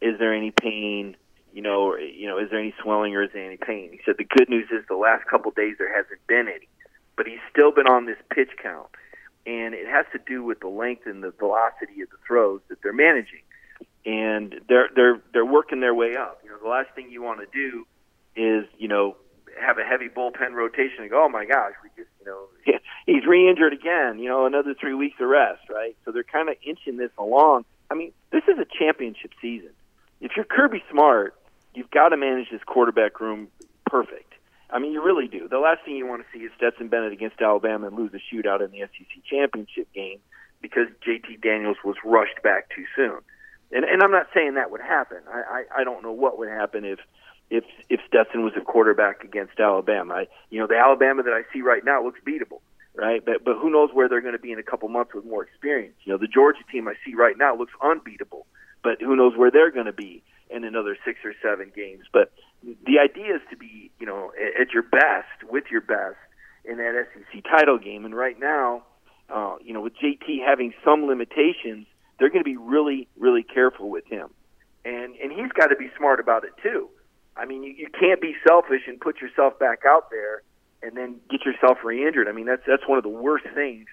is there any pain? You know, or, you know, is there any swelling or is there any pain? He said the good news is the last couple of days there hasn't been any, but he's still been on this pitch count, and it has to do with the length and the velocity of the throws that they're managing and they're they're they're working their way up. You know, the last thing you want to do is you know have a heavy bullpen rotation and go, oh my gosh, we just you know [LAUGHS] he's re-injured again. You know, another three weeks of rest, right? So they're kind of inching this along. I mean, this is a championship season. If you're Kirby Smart, you've got to manage this quarterback room perfect. I mean, you really do. The last thing you want to see is Stetson Bennett against Alabama and lose a shootout in the SEC championship game because JT Daniels was rushed back too soon and and I'm not saying that would happen. I, I I don't know what would happen if if if Stetson was a quarterback against Alabama. I, you know, the Alabama that I see right now looks beatable, right? But but who knows where they're going to be in a couple months with more experience? You know, the Georgia team I see right now looks unbeatable, but who knows where they're going to be in another six or seven games? But the idea is to be, you know, at your best, with your best in that SEC title game. And right now, uh, you know, with JT having some limitations, they're going to be really, really careful with him. And and he's got to be smart about it too. I mean, you, you can't be selfish and put yourself back out there and then get yourself re-injured. I mean, that's that's one of the worst things,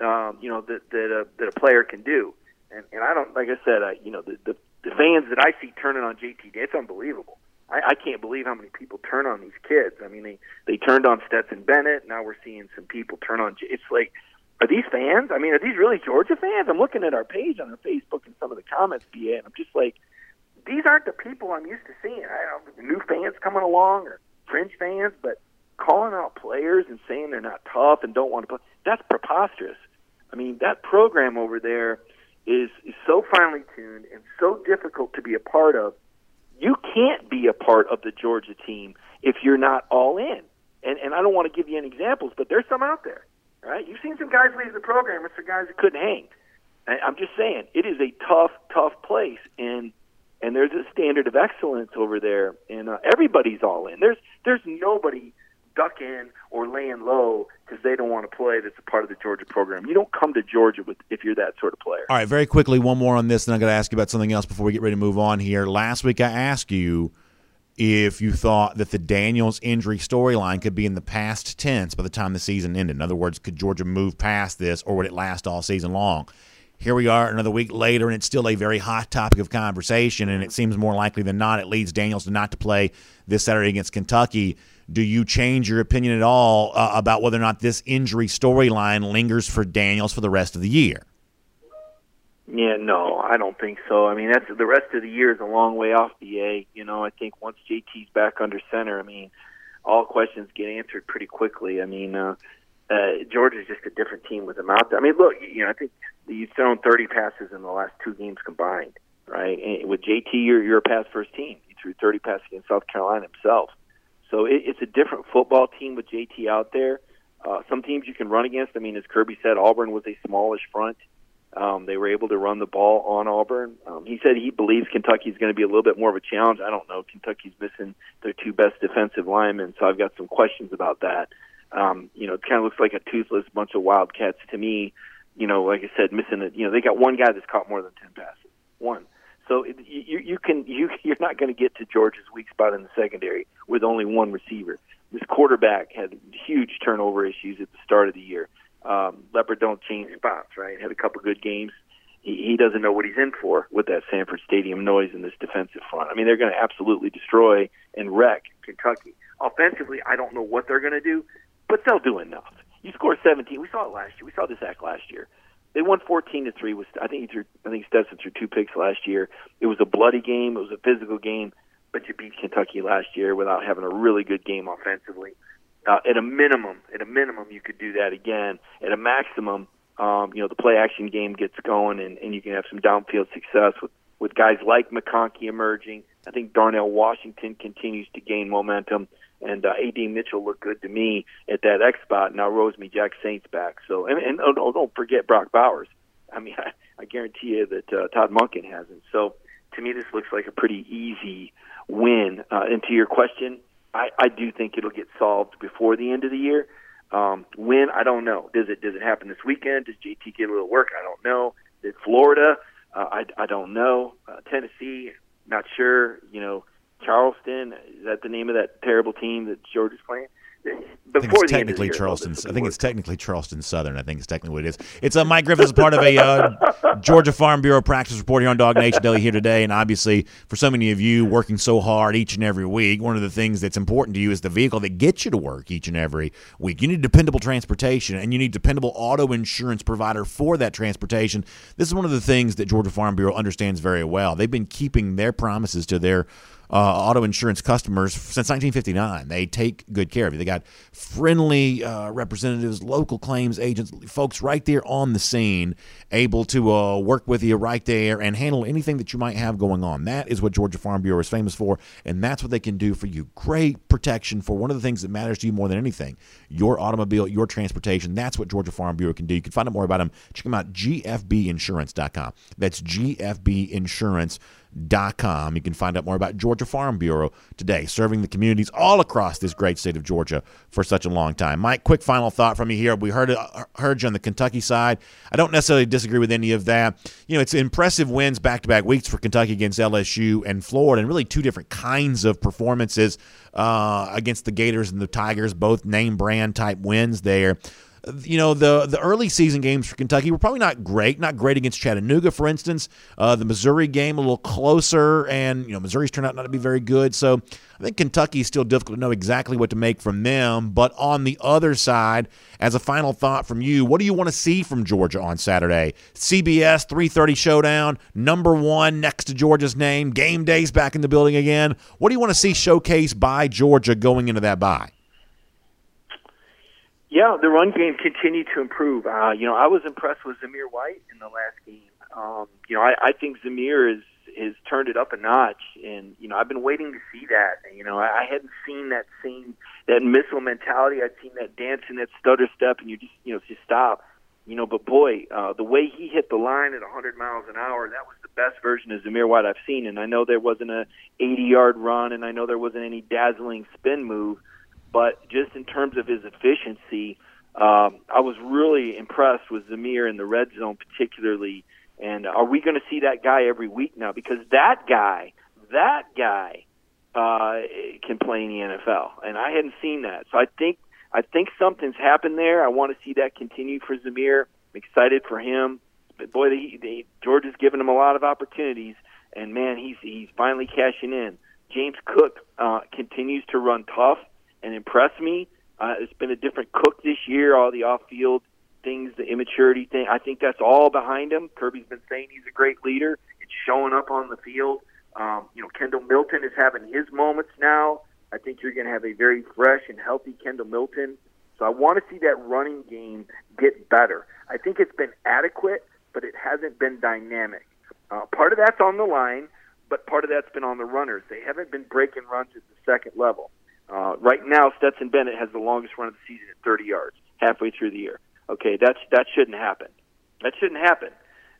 um, you know, that that a, that a player can do. And and I don't, like I said, I, you know, the, the the fans that I see turning on JT, it's unbelievable. I, I can't believe how many people turn on these kids. I mean, they they turned on Stetson Bennett. Now we're seeing some people turn on. It's like, are these fans? I mean, are these really Georgia fans? I'm looking at our page on our Facebook and some of the comments, BA, and I'm just like, these aren't the people I'm used to seeing. I don't new fans coming along or fringe fans, but calling out players and saying they're not tough and don't want to play, that's preposterous. I mean, that program over there is, is so finely tuned and so difficult to be a part of. You can't be a part of the Georgia team if you're not all in. And, and I don't want to give you any examples, but there's some out there. Right? You've seen some guys leave the program. It's the guys that couldn't hang. I'm just saying, it is a tough, tough place, and and there's a standard of excellence over there, and uh, everybody's all in. There's there's nobody ducking or laying low because they don't want to play that's a part of the Georgia program. You don't come to Georgia with if you're that sort of player. All right, very quickly, one more on this, and I'm going to ask you about something else before we get ready to move on here. Last week, I asked you if you thought that the Daniels injury storyline could be in the past tense by the time the season ended. In other words, could Georgia move past this, or would it last all season long? Here we are another week later, and it's still a very hot topic of conversation. And it seems more likely than not it leads Daniels not to play this Saturday against Kentucky. Do you change your opinion at all uh, about whether or not this injury storyline lingers for Daniels for the rest of the year? Yeah, no, I don't think so. I mean, that's the rest of the year is a long way off. BA, you know, I think once JT's back under center, I mean, all questions get answered pretty quickly. I mean, uh, uh, Georgia's just a different team with him out there. I mean, look, you know, I think you've thrown 30 passes in the last two games combined, right? And with JT, you're, you're a pass first team. He threw 30 passes against South Carolina himself. So it, it's a different football team with JT out there. Uh, some teams you can run against. I mean, as Kirby said, Auburn was a smallish front. Um, they were able to run the ball on Auburn. Um, he said he believes Kentucky is going to be a little bit more of a challenge. I don't know. Kentucky's missing their two best defensive linemen, so I've got some questions about that. Um, you know, it kind of looks like a toothless bunch of wildcats to me. You know, like I said, missing it. You know, they got one guy that's caught more than ten passes. One. So it, you you can [LAUGHS] you you're not going to get to Georgia's weak spot in the secondary with only one receiver. This quarterback had huge turnover issues at the start of the year. Um, Leopard don't change spots, right? Had a couple good games. He, he doesn't know what he's in for with that Sanford Stadium noise and this defensive front. I mean, they're going to absolutely destroy and wreck Kentucky. Offensively, I don't know what they're going to do, but they'll do enough. You score 17. We saw it last year. We saw this act last year. They won 14 to three. Was I think he threw, I think Stetson threw two picks last year. It was a bloody game. It was a physical game, but you beat Kentucky last year without having a really good game offensively. Uh, at a minimum, at a minimum, you could do that again. At a maximum, um, you know, the play action game gets going, and, and you can have some downfield success with with guys like McConkey emerging. I think Darnell Washington continues to gain momentum and uh, AD Mitchell looked good to me at that X spot. Now Rosemy-Jack Saints back. So and, and oh, don't forget Brock Bowers. I mean, [LAUGHS] I, I guarantee you that uh, Todd Monken hasn't. So to me, this looks like a pretty easy win. Uh, and to your question, I, I do think it'll get solved before the end of the year. Um, when I don't know. Does it does it happen this weekend? Does JT get a little work? I don't know. Did Florida? Uh, I I don't know. Uh, Tennessee, not sure. You know, Charleston. Is that the name of that terrible team that Georgia's playing? Before I think it's technically Charleston. I think it's technically Charleston Southern. I think it's technically what it is. It's uh, Mike Griffith is part of a uh, [LAUGHS] Georgia Farm Bureau practice report here on Dog Nation Daily here today. And obviously, for so many of you working so hard each and every week, one of the things that's important to you is the vehicle that gets you to work each and every week. You need dependable transportation, and you need dependable auto insurance provider for that transportation. This is one of the things that Georgia Farm Bureau understands very well. They've been keeping their promises to their uh, auto insurance customers since 1959. They take good care of you. They got friendly uh, representatives, local claims agents, folks right there on the scene, able to uh, work with you right there and handle anything that you might have going on. That is what Georgia Farm Bureau is famous for, and that's what they can do for you. Great protection for one of the things that matters to you more than anything your automobile, your transportation. That's what Georgia Farm Bureau can do. You can find out more about them. Check them out, gfbinsurance.com. That's gfbinsurance.com com. You can find out more about Georgia Farm Bureau today, serving the communities all across this great state of Georgia for such a long time. Mike, quick final thought from you here. We heard heard you on the Kentucky side. I don't necessarily disagree with any of that. You know, it's impressive wins back to back weeks for Kentucky against LSU and Florida, and really two different kinds of performances uh, against the Gators and the Tigers, both name brand type wins there you know the the early season games for Kentucky were probably not great. Not great against Chattanooga, for instance. Uh, the Missouri game a little closer, and you know Missouri's turned out not to be very good. So I think Kentucky is still difficult to know exactly what to make from them. But on the other side, as a final thought from you, what do you want to see from Georgia on Saturday? CBS 3:30 showdown, number one next to Georgia's name. Game days back in the building again. What do you want to see showcased by Georgia going into that bye? Yeah, the run game continued to improve. Uh, you know, I was impressed with Zamir White in the last game. Um, you know, I, I think Zamir is has turned it up a notch, and you know, I've been waiting to see that. You know, I, I hadn't seen that same that missile mentality. I'd seen that dance and that stutter step, and you just you know just stop. You know, but boy, uh, the way he hit the line at 100 miles an hour, that was the best version of Zamir White I've seen. And I know there wasn't a 80-yard run, and I know there wasn't any dazzling spin move but just in terms of his efficiency, um, I was really impressed with Zamir in the red zone, particularly. And are we going to see that guy every week now? Because that guy, that guy, uh, can play in the NFL, and I hadn't seen that. So I think I think something's happened there. I want to see that continue for Zamir. I'm excited for him. But boy, they, they, George has given him a lot of opportunities, and man, he's he's finally cashing in. James Cook uh, continues to run tough and impress me. Uh, it's been a different cook this year. All the off-field things, the immaturity thing. I think that's all behind him. Kirby's been saying he's a great leader. It's showing up on the field. Um, you know, Kendall Milton is having his moments now. I think you're going to have a very fresh and healthy Kendall Milton. So I want to see that running game get better. I think it's been adequate, but it hasn't been dynamic. Uh, part of that's on the line, but part of that's been on the runners. They haven't been breaking runs at the second level. Uh, right now, Stetson Bennett has the longest run of the season at 30 yards halfway through the year. Okay, that's that shouldn't happen. That shouldn't happen.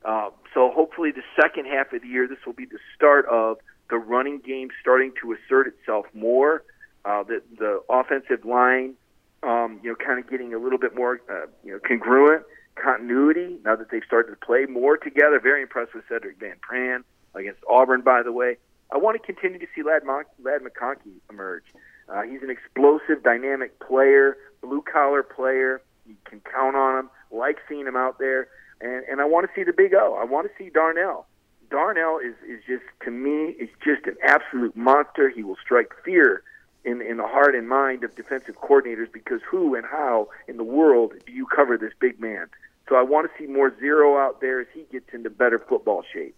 Uh, so hopefully, the second half of the year, this will be the start of the running game starting to assert itself more. Uh, the the offensive line, um, you know, kind of getting a little bit more, uh, you know, congruent continuity now that they've started to play more together. Very impressed with Sedrick Van Pran against Auburn, by the way. I want to continue to see Ladd, Mon- Ladd McConkey emerge. Uh, he's an explosive, dynamic player, blue collar player. You can count on him. Like seeing him out there, and and I want to see the Big O. I want to see Darnell. Darnell is is just to me is just an absolute monster. He will strike fear in in the heart and mind of defensive coordinators because who and how in the world do you cover this big man? So I want to see more zero out there as he gets into better football shape.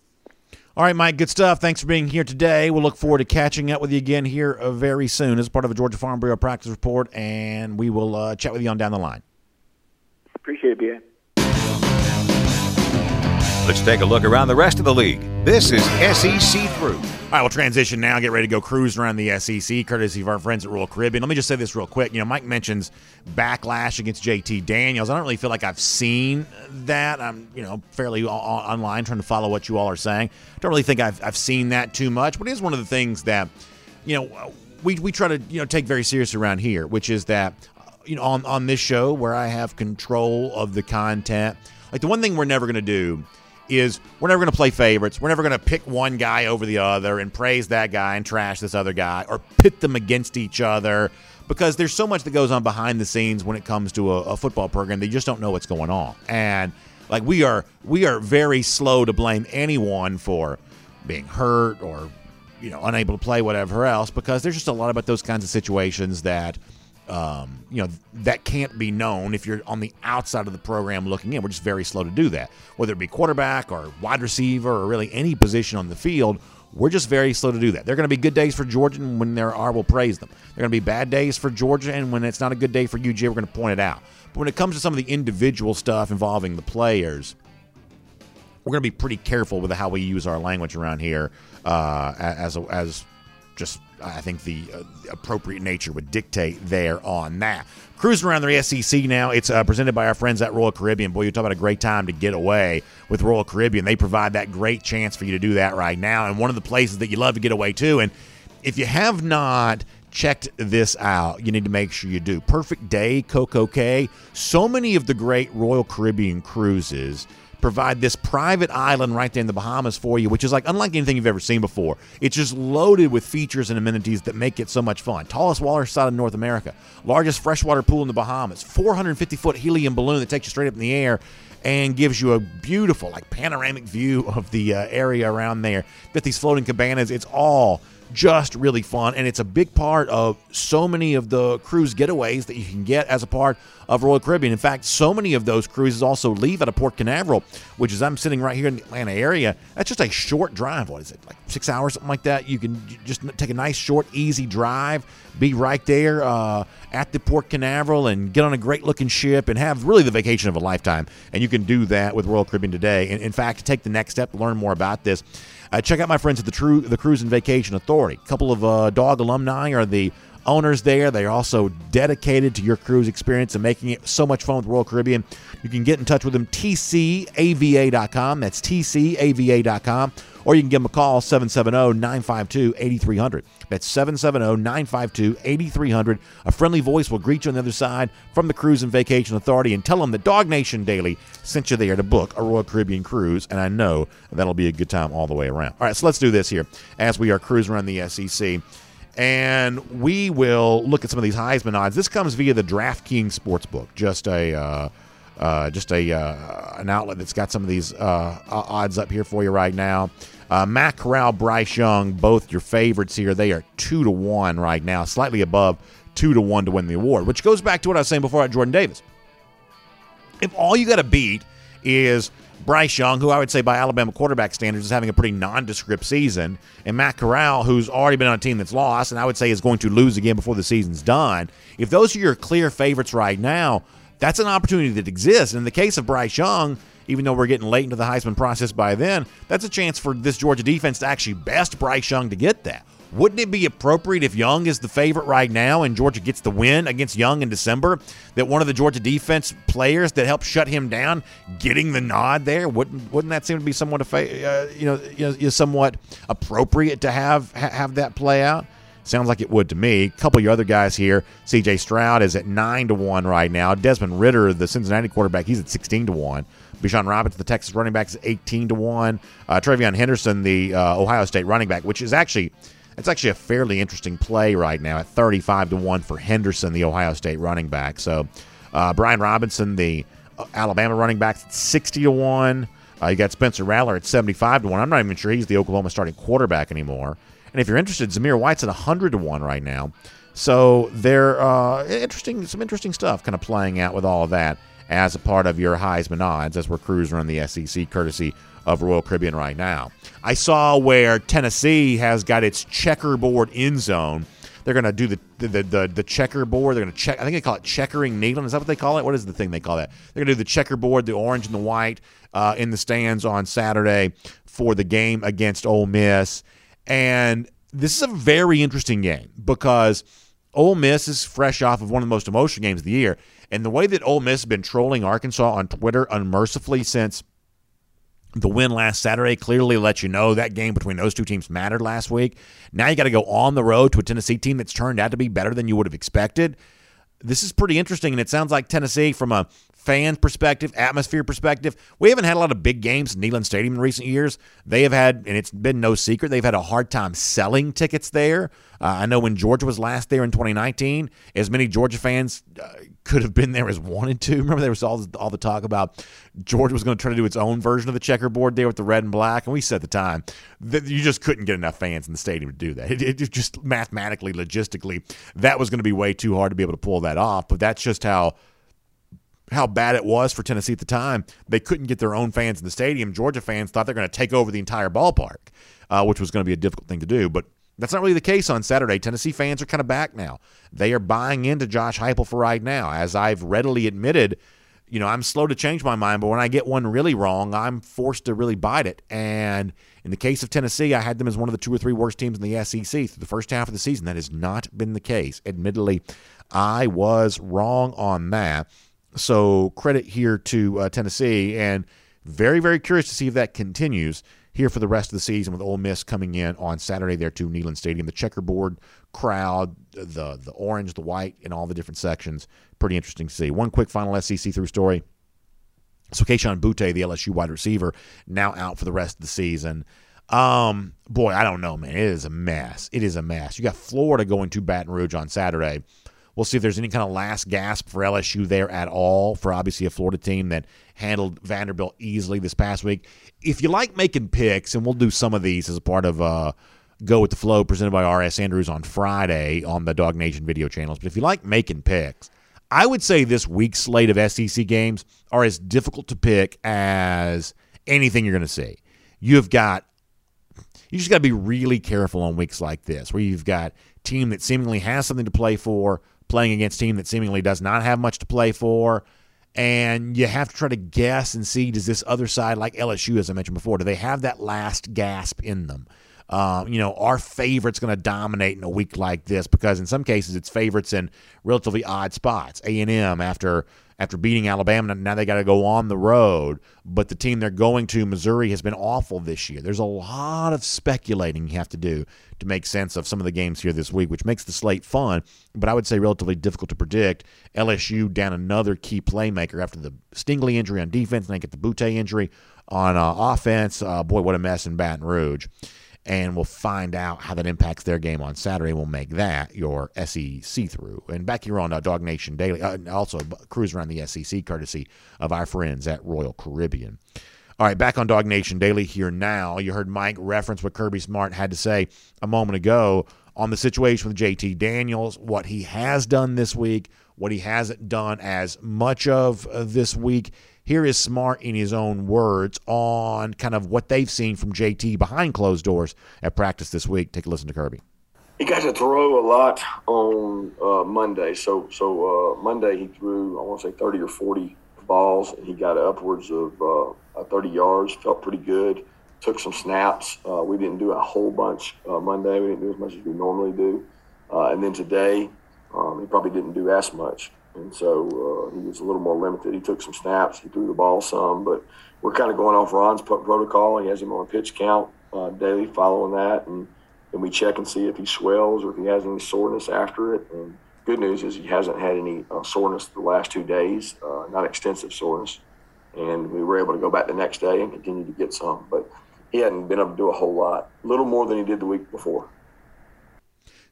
All right, Mike, good stuff. Thanks for being here today. We'll look forward to catching up with you again here uh, very soon as part of a Georgia Farm Bureau practice report, and we will uh, chat with you on down the line. Let's take a look around the rest of the league. This is SEC Through. All right, we'll transition now. Get ready to go cruise around the SEC, courtesy of our friends at Royal Caribbean. Let me just say this real quick. You know, Mike mentions backlash against JT Daniels. I don't really feel like I've seen that. I'm, you know, fairly online trying to follow what you all are saying. Don't really think I've, I've seen that too much, but it is one of the things that, you know, we, we try to, you know, take very serious around here, which is that, you know, on, on this show where I have control of the content, like the one thing we're never going to do is we're never going to play favorites. We're never going to pick one guy over the other and praise that guy and trash this other guy or pit them against each other because there's so much that goes on behind the scenes when it comes to a, a football program They just don't know what's going on. And like we are we are very slow to blame anyone for being hurt or you know unable to play whatever else because there's just a lot about those kinds of situations that – um, you know that can't be known if you're on the outside of the program looking in. We're just very slow to do that, whether it be quarterback or wide receiver or really any position on the field. We're just very slow to do that. There are going to be good days for Georgia, and when there are, we'll praise them. There are going to be bad days for Georgia, and when it's not a good day for UGA, we're going to point it out. But when it comes to some of the individual stuff involving the players, we're going to be pretty careful with how we use our language around here uh, as a, as just I think the, uh, the appropriate nature would dictate there on that. Cruising around the SEC now. It's uh, presented by our friends at Royal Caribbean. Boy, you talk about a great time to get away with Royal Caribbean. They provide that great chance for you to do that right now, and one of the places that you love to get away to. And if you have not checked this out, you need to make sure you do. Perfect Day, Coco Cay. So many of the great Royal Caribbean cruises provide this private island right there in the Bahamas for you, which is like unlike anything you've ever seen before. It's just loaded with features and amenities that make it so much fun. Tallest water side in North America, largest freshwater pool in the Bahamas, 450 foot helium balloon that takes you straight up in the air and gives you a beautiful, like panoramic view of the uh, area around there. Got these floating cabanas. It's all just really fun, and it's a big part of so many of the cruise getaways that you can get as a part of Royal Caribbean. In fact, so many of those cruises also leave out of Port Canaveral, which is I'm sitting right here in the Atlanta area. That's just a short drive. What is it, like six hours, something like that? You can just take a nice, short, easy drive, be right there uh, at the Port Canaveral, and get on a great looking ship and have really the vacation of a lifetime. And you can do that with Royal Caribbean today. And in fact, take the next step to learn more about this. Uh, check out my friends at the True the Cruise and Vacation Authority. A couple of uh, dog alumni are the owners there. They are also dedicated to your cruise experience and making it so much fun with Royal Caribbean. You can get in touch with them, tcava.com. That's tcava.com. Or you can give them a call, 770 952 8300. That's 770 952 8300. A friendly voice will greet you on the other side from the Cruise and Vacation Authority and tell them that Dog Nation Daily sent you there to book a Royal Caribbean cruise. And I know that'll be a good time all the way around. All right, so let's do this here as we are cruising around the SEC and we will look at some of these Heisman odds. This comes via the DraftKings Sportsbook, just a uh, uh, just a uh, an outlet that's got some of these uh, odds up here for you right now. Uh, Matt Corral, Bryce Young, both your favorites here. They are two to one right now, slightly above two to one to win the award, which goes back to what I was saying before about Jordan Davis. If all you got to beat is Bryce Young, who I would say by Alabama quarterback standards is having a pretty nondescript season, and Matt Corral, who's already been on a team that's lost, and I would say is going to lose again before the season's done. If those are your clear favorites right now, that's an opportunity that exists. And in the case of Bryce Young, even though we're getting late into the Heisman process by then, that's a chance for this Georgia defense to actually best Bryce Young to get that. Wouldn't it be appropriate if Young is the favorite right now and Georgia gets the win against Young in December that one of the Georgia defense players that helped shut him down getting the nod there? Wouldn't wouldn't that seem to be somewhat uh, you know somewhat appropriate to have have that play out? Sounds like it would to me. A couple of your other guys here. C.J. Stroud is at nine to one right now. Desmond Ridder, the Cincinnati quarterback, he's at sixteen to one. Bijan Robinson, the Texas running back, is eighteen to one. Uh, TreVeyon Henderson, the uh, Ohio State running back, which is actually it's actually a fairly interesting play right now at 35 to 1 for Henderson, the Ohio State running back. So uh, Brian Robinson, the uh, Alabama running back, at 60 to 1. Uh, you got Spencer Rattler at 75 to 1. I'm not even sure he's the Oklahoma starting quarterback anymore. And if you're interested, Zamir White's at 100 to 1 right now. So they're uh, interesting, some interesting stuff kind of playing out with all of that as a part of your Heisman odds as we're cruising the SEC, courtesy of Royal Caribbean right now. I saw where Tennessee has got its checkerboard end zone. They're going to do the the, the the checkerboard. They're going to check. I think they call it checkering Neyland. Is that what they call it? What is the thing they call that? They're going to do the checkerboard, the orange and the white, uh, in the stands on Saturday for the game against Ole Miss. And this is a very interesting game because Ole Miss is fresh off of one of the most emotional games of the year. And the way that Ole Miss has been trolling Arkansas on Twitter unmercifully since the win last Saturday clearly let you know that game between those two teams mattered last week. Now you got to go on the road to a Tennessee team that's turned out to be better than you would have expected. This is pretty interesting, and it sounds like Tennessee, from a fan perspective, atmosphere perspective, we haven't had a lot of big games in Neyland Stadium in recent years. They have had, and it's been no secret, they've had a hard time selling tickets there. Uh, I know when Georgia was last there in 2019, as many Georgia fans uh, could have been there as wanted to. [LAUGHS] Remember, there was all, all the talk about Georgia was going to try to do its own version of the checkerboard there with the red and black. And we said at the time that you just couldn't get enough fans in the stadium to do that. It, it just mathematically, logistically, that was going to be way too hard to be able to pull that off. But that's just how how bad it was for Tennessee at the time. They couldn't get their own fans in the stadium. Georgia fans thought they're going to take over the entire ballpark, uh, which was going to be a difficult thing to do. But that's not really the case on Saturday. Tennessee fans are kind of back now. They are buying into Josh Heupel for right now. As I've readily admitted, you know, I'm slow to change my mind, but when I get one really wrong, I'm forced to really bite it. And in the case of Tennessee, I had them as one of the two or three worst teams in the SEC through the first half of the season. That has not been the case. Admittedly, I was wrong on that. So credit here to uh, Tennessee, and very, very curious to see if that continues here for the rest of the season with Ole Miss coming in on Saturday there to Neyland Stadium. The checkerboard crowd, the the orange, the white, and all the different sections. Pretty interesting to see. One quick final SEC through story. So Kayshon Boutte, the LSU wide receiver, now out for the rest of the season. Um, boy, I don't know, man. It is a mess. It is a mess. You got Florida going to Baton Rouge on Saturday. We'll see if there's any kind of last gasp for LSU there at all for obviously a Florida team that handled Vanderbilt easily this past week. If you like making picks, and we'll do some of these as a part of uh, Go with the Flow presented by RS Andrews on Friday on the Dog Nation video channels. But if you like making picks, I would say this week's slate of SEC games are as difficult to pick as anything you're going to see. You have got you just got to be really careful on weeks like this where you've got team that seemingly has something to play for playing against team that seemingly does not have much to play for. And you have to try to guess and see does this other side, like LSU, as I mentioned before, do they have that last gasp in them? Uh, you know, our favorite's going to dominate in a week like this because in some cases it's favorites in relatively odd spots. A and M after after beating Alabama. Now they got to go on the road, but the team they're going to, Missouri, has been awful this year. There's a lot of speculating you have to do to make sense of some of the games here this week, which makes the slate fun, but I would say relatively difficult to predict. LSU down another key playmaker after the Stingley injury on defense, and they get the Boutte injury on uh, offense. Uh, boy, what a mess in Baton Rouge and we'll find out how that impacts their game on Saturday. We'll make that your SEC through. And back here on uh, Dog Nation Daily, uh, also cruise around the SEC courtesy of our friends at Royal Caribbean. All right, back on Dog Nation Daily here now. You heard Mike reference what Kirby Smart had to say a moment ago on the situation with JT Daniels, what he has done this week, what he hasn't done as much of uh, this week here is Smart in his own words on kind of what they've seen from JT behind closed doors at practice this week. Take a listen to Kirby. He got to throw a lot on uh, Monday. So so uh, Monday he threw I want to say 30 or 40 balls, and he got upwards of uh, 30 yards. Felt pretty good. Took some snaps. Uh, we didn't do a whole bunch uh, Monday. We didn't do as much as we normally do. Uh, and then today, um, he probably didn't do as much and so uh, he was a little more limited. He took some snaps, he threw the ball some, but we're kind of going off Ron's protocol. He has him on pitch count uh, daily, following that, and then we check and see if he swells or if he has any soreness after it. And good news is he hasn't had any uh, soreness the last two days, uh, not extensive soreness. And we were able to go back the next day and continue to get some, but he hadn't been able to do a whole lot, a little more than he did the week before.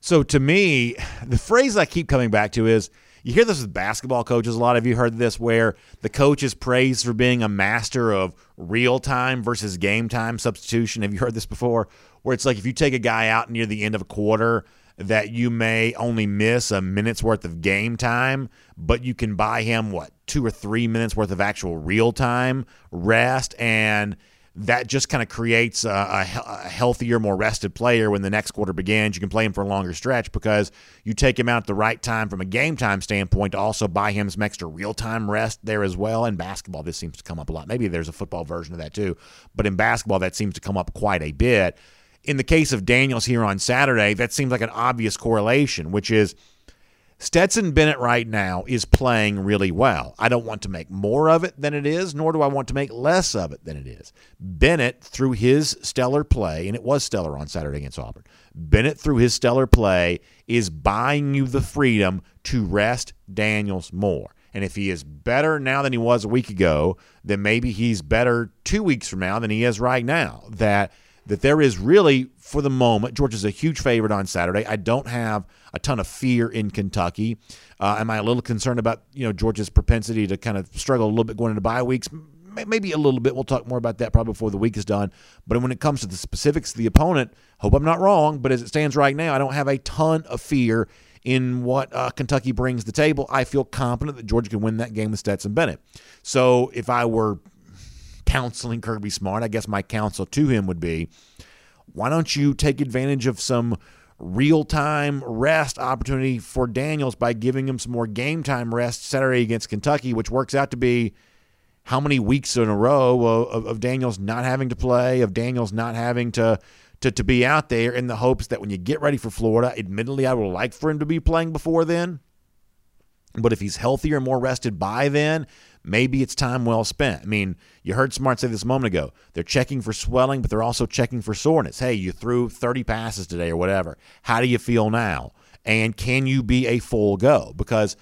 So to me, the phrase I keep coming back to is you hear this with basketball coaches. A lot of you heard this where the coach is praised for being a master of real time versus game time substitution. Have you heard this before? Where it's like if you take a guy out near the end of a quarter, that you may only miss a minute's worth of game time, but you can buy him what two or three minutes worth of actual real time rest and that just kind of creates a, a, healthier, more rested player when the next quarter begins. You can play him for a longer stretch because you take him out at the right time from a game time standpoint to also buy him some extra real time rest there as well. In basketball, this seems to come up a lot. Maybe there's a football version of that too, but in basketball, that seems to come up quite a bit. In the case of Daniels here on Saturday, that seems like an obvious correlation, which is – Stetson Bennett right now is playing really well. I don't want to make more of it than it is, nor do I want to make less of it than it is. Bennett, through his stellar play, and it was stellar on Saturday against Auburn, Bennett, through his stellar play, is buying you the freedom to rest Daniels more. And if he is better now than he was a week ago, then maybe he's better two weeks from now than he is right now. That that there is really, for the moment, Georgia's a huge favorite on Saturday. I don't have a ton of fear in Kentucky. Uh, am I a little concerned about you know Georgia's propensity to kind of struggle a little bit going into bye weeks? Maybe a little bit. We'll talk more about that probably before the week is done. But when it comes to the specifics of the opponent, hope I'm not wrong. But as it stands right now, I don't have a ton of fear in what uh, Kentucky brings to the table. I feel confident that Georgia can win that game with Stetson Bennett. So if I were counseling Kirby Smart, I guess my counsel to him would be why don't you take advantage of some real time rest opportunity for Daniels by giving him some more game time rest Saturday against Kentucky, which works out to be how many weeks in a row of, of, Daniels not having to play, of Daniels not having to, to to be out there in the hopes that when you get ready for Florida, admittedly, I would like for him to be playing before then. But if he's healthier and more rested by then, maybe it's time well spent. I mean, you heard Smart say this a moment ago. They're checking for swelling, but they're also checking for soreness. Hey, you threw 30 passes today or whatever. How do you feel now? And can you be a full go? Because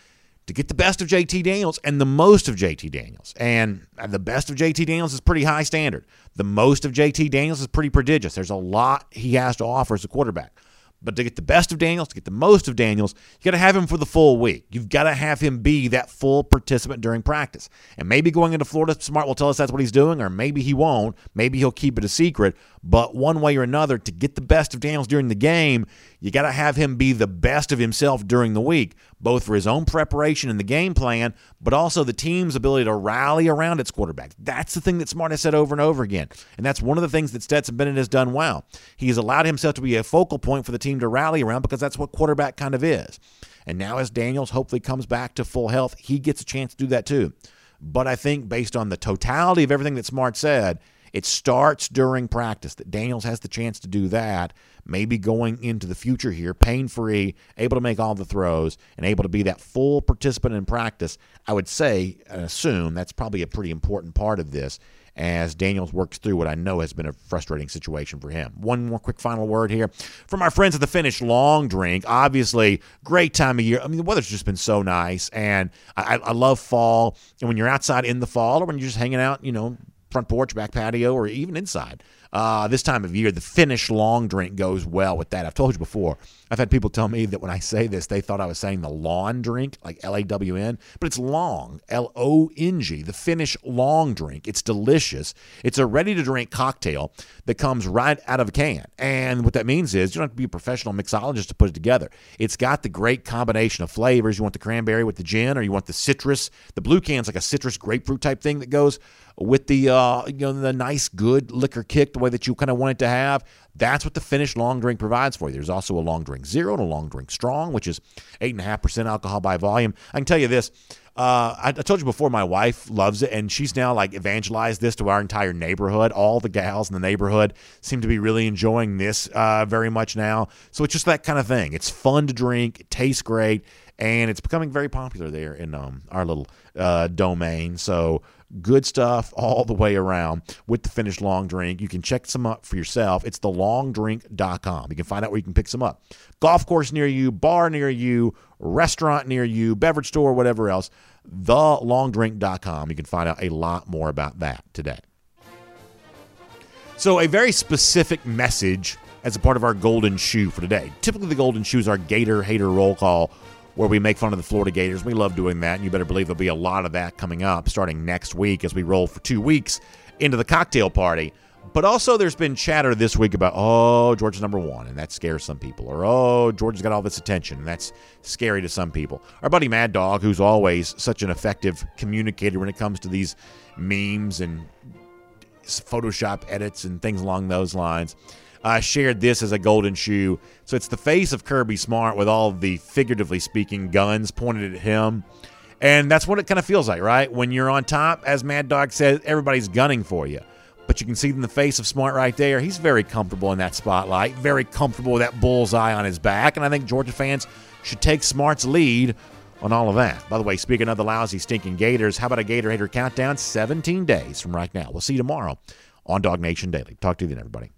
to get the best of JT Daniels and the most of JT Daniels, and the best of JT Daniels is pretty high standard. The most of JT Daniels is pretty prodigious. There's a lot he has to offer as a quarterback. But to get the best of Daniels, to get the most of Daniels, you got to have him for the full week. You've got to have him be that full participant during practice. And maybe going into Florida, Smart will tell us that's what he's doing, or maybe he won't. Maybe he'll keep it a secret. But one way or another, to get the best of Daniels during the game, you got to have him be the best of himself during the week, both for his own preparation and the game plan, but also the team's ability to rally around its quarterback. That's the thing that Smart has said over and over again. And that's one of the things that Stetson Bennett has done well. He has allowed himself to be a focal point for the team to rally around because that's what quarterback kind of is. And now, as Daniels hopefully comes back to full health, he gets a chance to do that too. But I think based on the totality of everything that Smart said, it starts during practice that Daniels has the chance to do that, maybe going into the future here, pain free, able to make all the throws, and able to be that full participant in practice. I would say and assume that's probably a pretty important part of this as Daniels works through what I know has been a frustrating situation for him. One more quick final word here from our friends at the Finnish Long Drink. Obviously, great time of year. I mean, the weather's just been so nice, and I, I love fall. And when you're outside in the fall, or when you're just hanging out, you know, front porch, back patio, or even inside. Uh, this time of year, the Finnish long drink goes well with that. I've told you before. I've had people tell me that when I say this, they thought I was saying the lawn drink, like L A W N, but it's long, L O N G, the Finnish long drink. It's delicious. It's a ready to drink cocktail that comes right out of a can. And what that means is you don't have to be a professional mixologist to put it together. It's got the great combination of flavors. You want the cranberry with the gin, or you want the citrus. The blue can's like a citrus grapefruit type thing that goes with the uh, you know the nice good liquor kick way that you kind of want it to have. That's what the Finnish long drink provides for you. There's also a long drink zero and a long drink strong, which is eight and a half percent alcohol by volume. I can tell you this. Uh, I, I, told you before, my wife loves it, and she's now like evangelized this to our entire neighborhood. All the gals in the neighborhood seem to be really enjoying this uh, very much now. So it's just that kind of thing. It's fun to drink, it tastes great, and it's becoming very popular there in um, our little uh, domain. So Good stuff all the way around with the Finnish long drink. You can check some up for yourself. It's thelongdrink.com. You can find out where you can pick some up. Golf course near you, bar near you, restaurant near you, beverage store, whatever else. Thelongdrink.com. You can find out a lot more about that today. So, a very specific message as a part of our golden shoe for today. Typically, the golden shoe is our Gator Hater roll call where we make fun of the Florida Gators. We love doing that, and you better believe there'll be a lot of that coming up starting next week as we roll for two weeks into the cocktail party. But also, there's been chatter this week about, oh, Georgia's number one, and that scares some people. Or, oh, Georgia's got all this attention, and that's scary to some people. Our buddy Mad Dog, who's always such an effective communicator when it comes to these memes and Photoshop edits and things along those lines, uh, shared this as a golden shoe. So it's the face of Kirby Smart with all the figuratively speaking guns pointed at him. And that's what it kind of feels like, right? When you're on top, as Mad Dog says, everybody's gunning for you. But you can see in the face of Smart right there, he's very comfortable in that spotlight, very comfortable with that bullseye on his back. And I think Georgia fans should take Smart's lead on all of that. By the way, speaking of the lousy, stinking Gators, how about a Gator Hater countdown? 17 days from right now. We'll see you tomorrow on Dog Nation Daily. Talk to you then, everybody.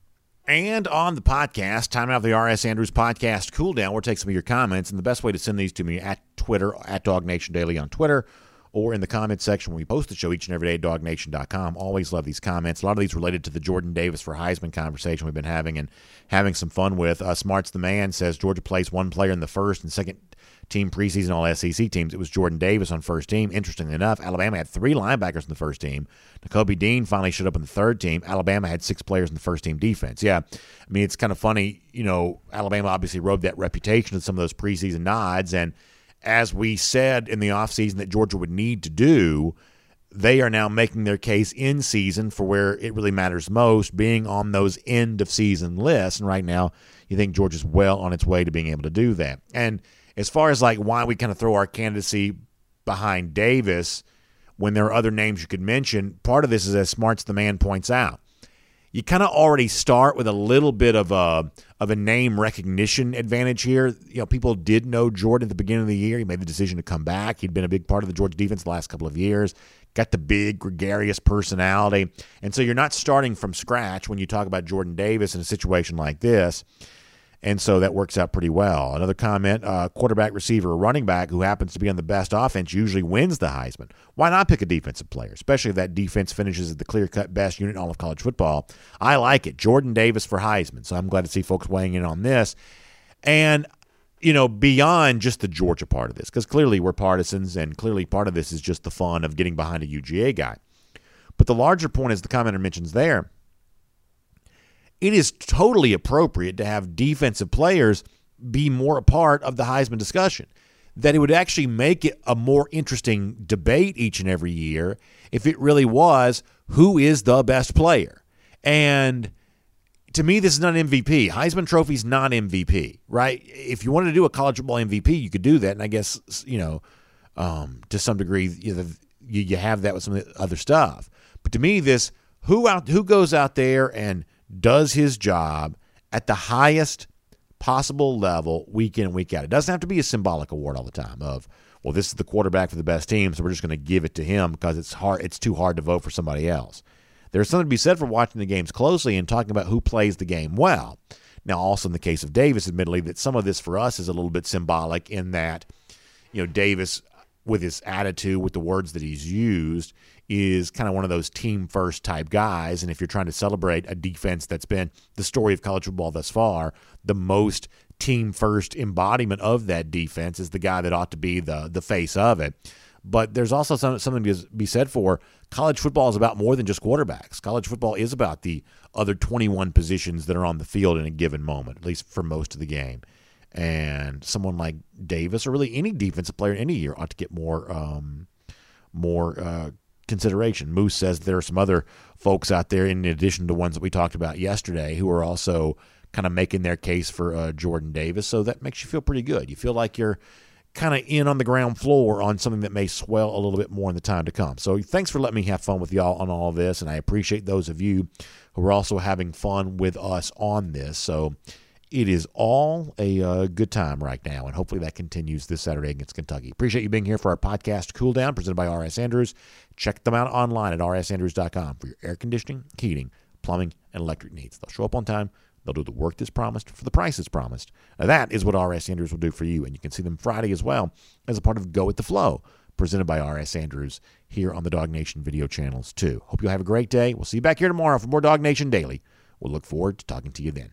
And on the podcast, time out of the RS Andrews podcast cool down, we'll take some of your comments. And the best way to send these to me at Twitter, at Dog Nation Daily on Twitter, or in the comments section when we post the show each and every day at dognation.com. Always love these comments. A lot of these related to the Jordan Davis for Heisman conversation we've been having and having some fun with. Uh, Smarts the Man says Georgia plays one player in the first and second team preseason All SEC teams. It was Jordan Davis on first team. Interestingly enough, Alabama had three linebackers in the first team. Nakobe Dean finally showed up in the third team. Alabama had six players in the first team defense. Yeah, I mean it's kind of funny. You know, Alabama obviously rode that reputation with some of those preseason nods, and as we said in the offseason that Georgia would need to do they are now making their case in season for where it really matters most, being on those end of season lists. And right now, you think Georgia's well on its way to being able to do that. And as far as like why we kind of throw our candidacy behind Davis when there are other names you could mention, part of this is as Smarts the man points out. You kind of already start with a little bit of a of a name recognition advantage here. You know, people did know Jordan at the beginning of the year. He made the decision to come back. He'd been a big part of the Georgia defense the last couple of years. Got the big gregarious personality, and so you're not starting from scratch when you talk about Jordan Davis in a situation like this. And so that works out pretty well. Another comment uh, quarterback, receiver, running back who happens to be on the best offense usually wins the Heisman. Why not pick a defensive player, especially if that defense finishes at the clear cut best unit in all of college football? I like it. Jordan Davis for Heisman. So I'm glad to see folks weighing in on this. And, you know, beyond just the Georgia part of this, because clearly we're partisans and clearly part of this is just the fun of getting behind a UGA guy. But the larger point, as the commenter mentions there, it is totally appropriate to have defensive players be more a part of the Heisman discussion. That it would actually make it a more interesting debate each and every year if it really was who is the best player. And to me, this is not MVP. Heisman Trophy is not MVP, right? If you wanted to do a college football MVP, you could do that. And I guess, you know, um, to some degree, you, have that with some other stuff. But to me, this who out who goes out there and does his job at the highest possible level week in and week out. It doesn't have to be a symbolic award all the time of, well, this is the quarterback for the best team, so we're just going to give it to him because it's hard it's too hard to vote for somebody else. There's something to be said for watching the games closely and talking about who plays the game well. Now, also in the case of Davis, admittedly, that some of this for us is a little bit symbolic in that, you know, Davis with his attitude, with the words that he's used, is kind of one of those team first type guys. And if you're trying to celebrate a defense that's been the story of college football thus far, the most team first embodiment of that defense is the guy that ought to be the the face of it. But there's also some, something to be said for college football is about more than just quarterbacks. College football is about the other 21 positions that are on the field in a given moment, at least for most of the game. And someone like Davis, or really any defensive player in any year, ought to get more um, more uh, consideration. Moose says there are some other folks out there, in addition to ones that we talked about yesterday, who are also kind of making their case for uh, Jordan Davis. So that makes you feel pretty good. You feel like you're kind of in on the ground floor on something that may swell a little bit more in the time to come. So thanks for letting me have fun with y'all on all of this, and I appreciate those of you who are also having fun with us on this. So it is all a uh, good time right now, and hopefully that continues this Saturday against Kentucky. Appreciate you being here for our podcast Cool Down, presented by RS Andrews. Check them out online at rsandrews.com for your air conditioning, heating, plumbing, and electric needs. They'll show up on time. They'll do the work that's promised for the price that's promised. Now, that is what RS Andrews will do for you, and you can see them Friday as well as a part of Go with the Flow, presented by RS Andrews here on the Dawg Nation video channels too. Hope you'll have a great day. We'll see you back here tomorrow for more Dawg Nation Daily. We'll look forward to talking to you then.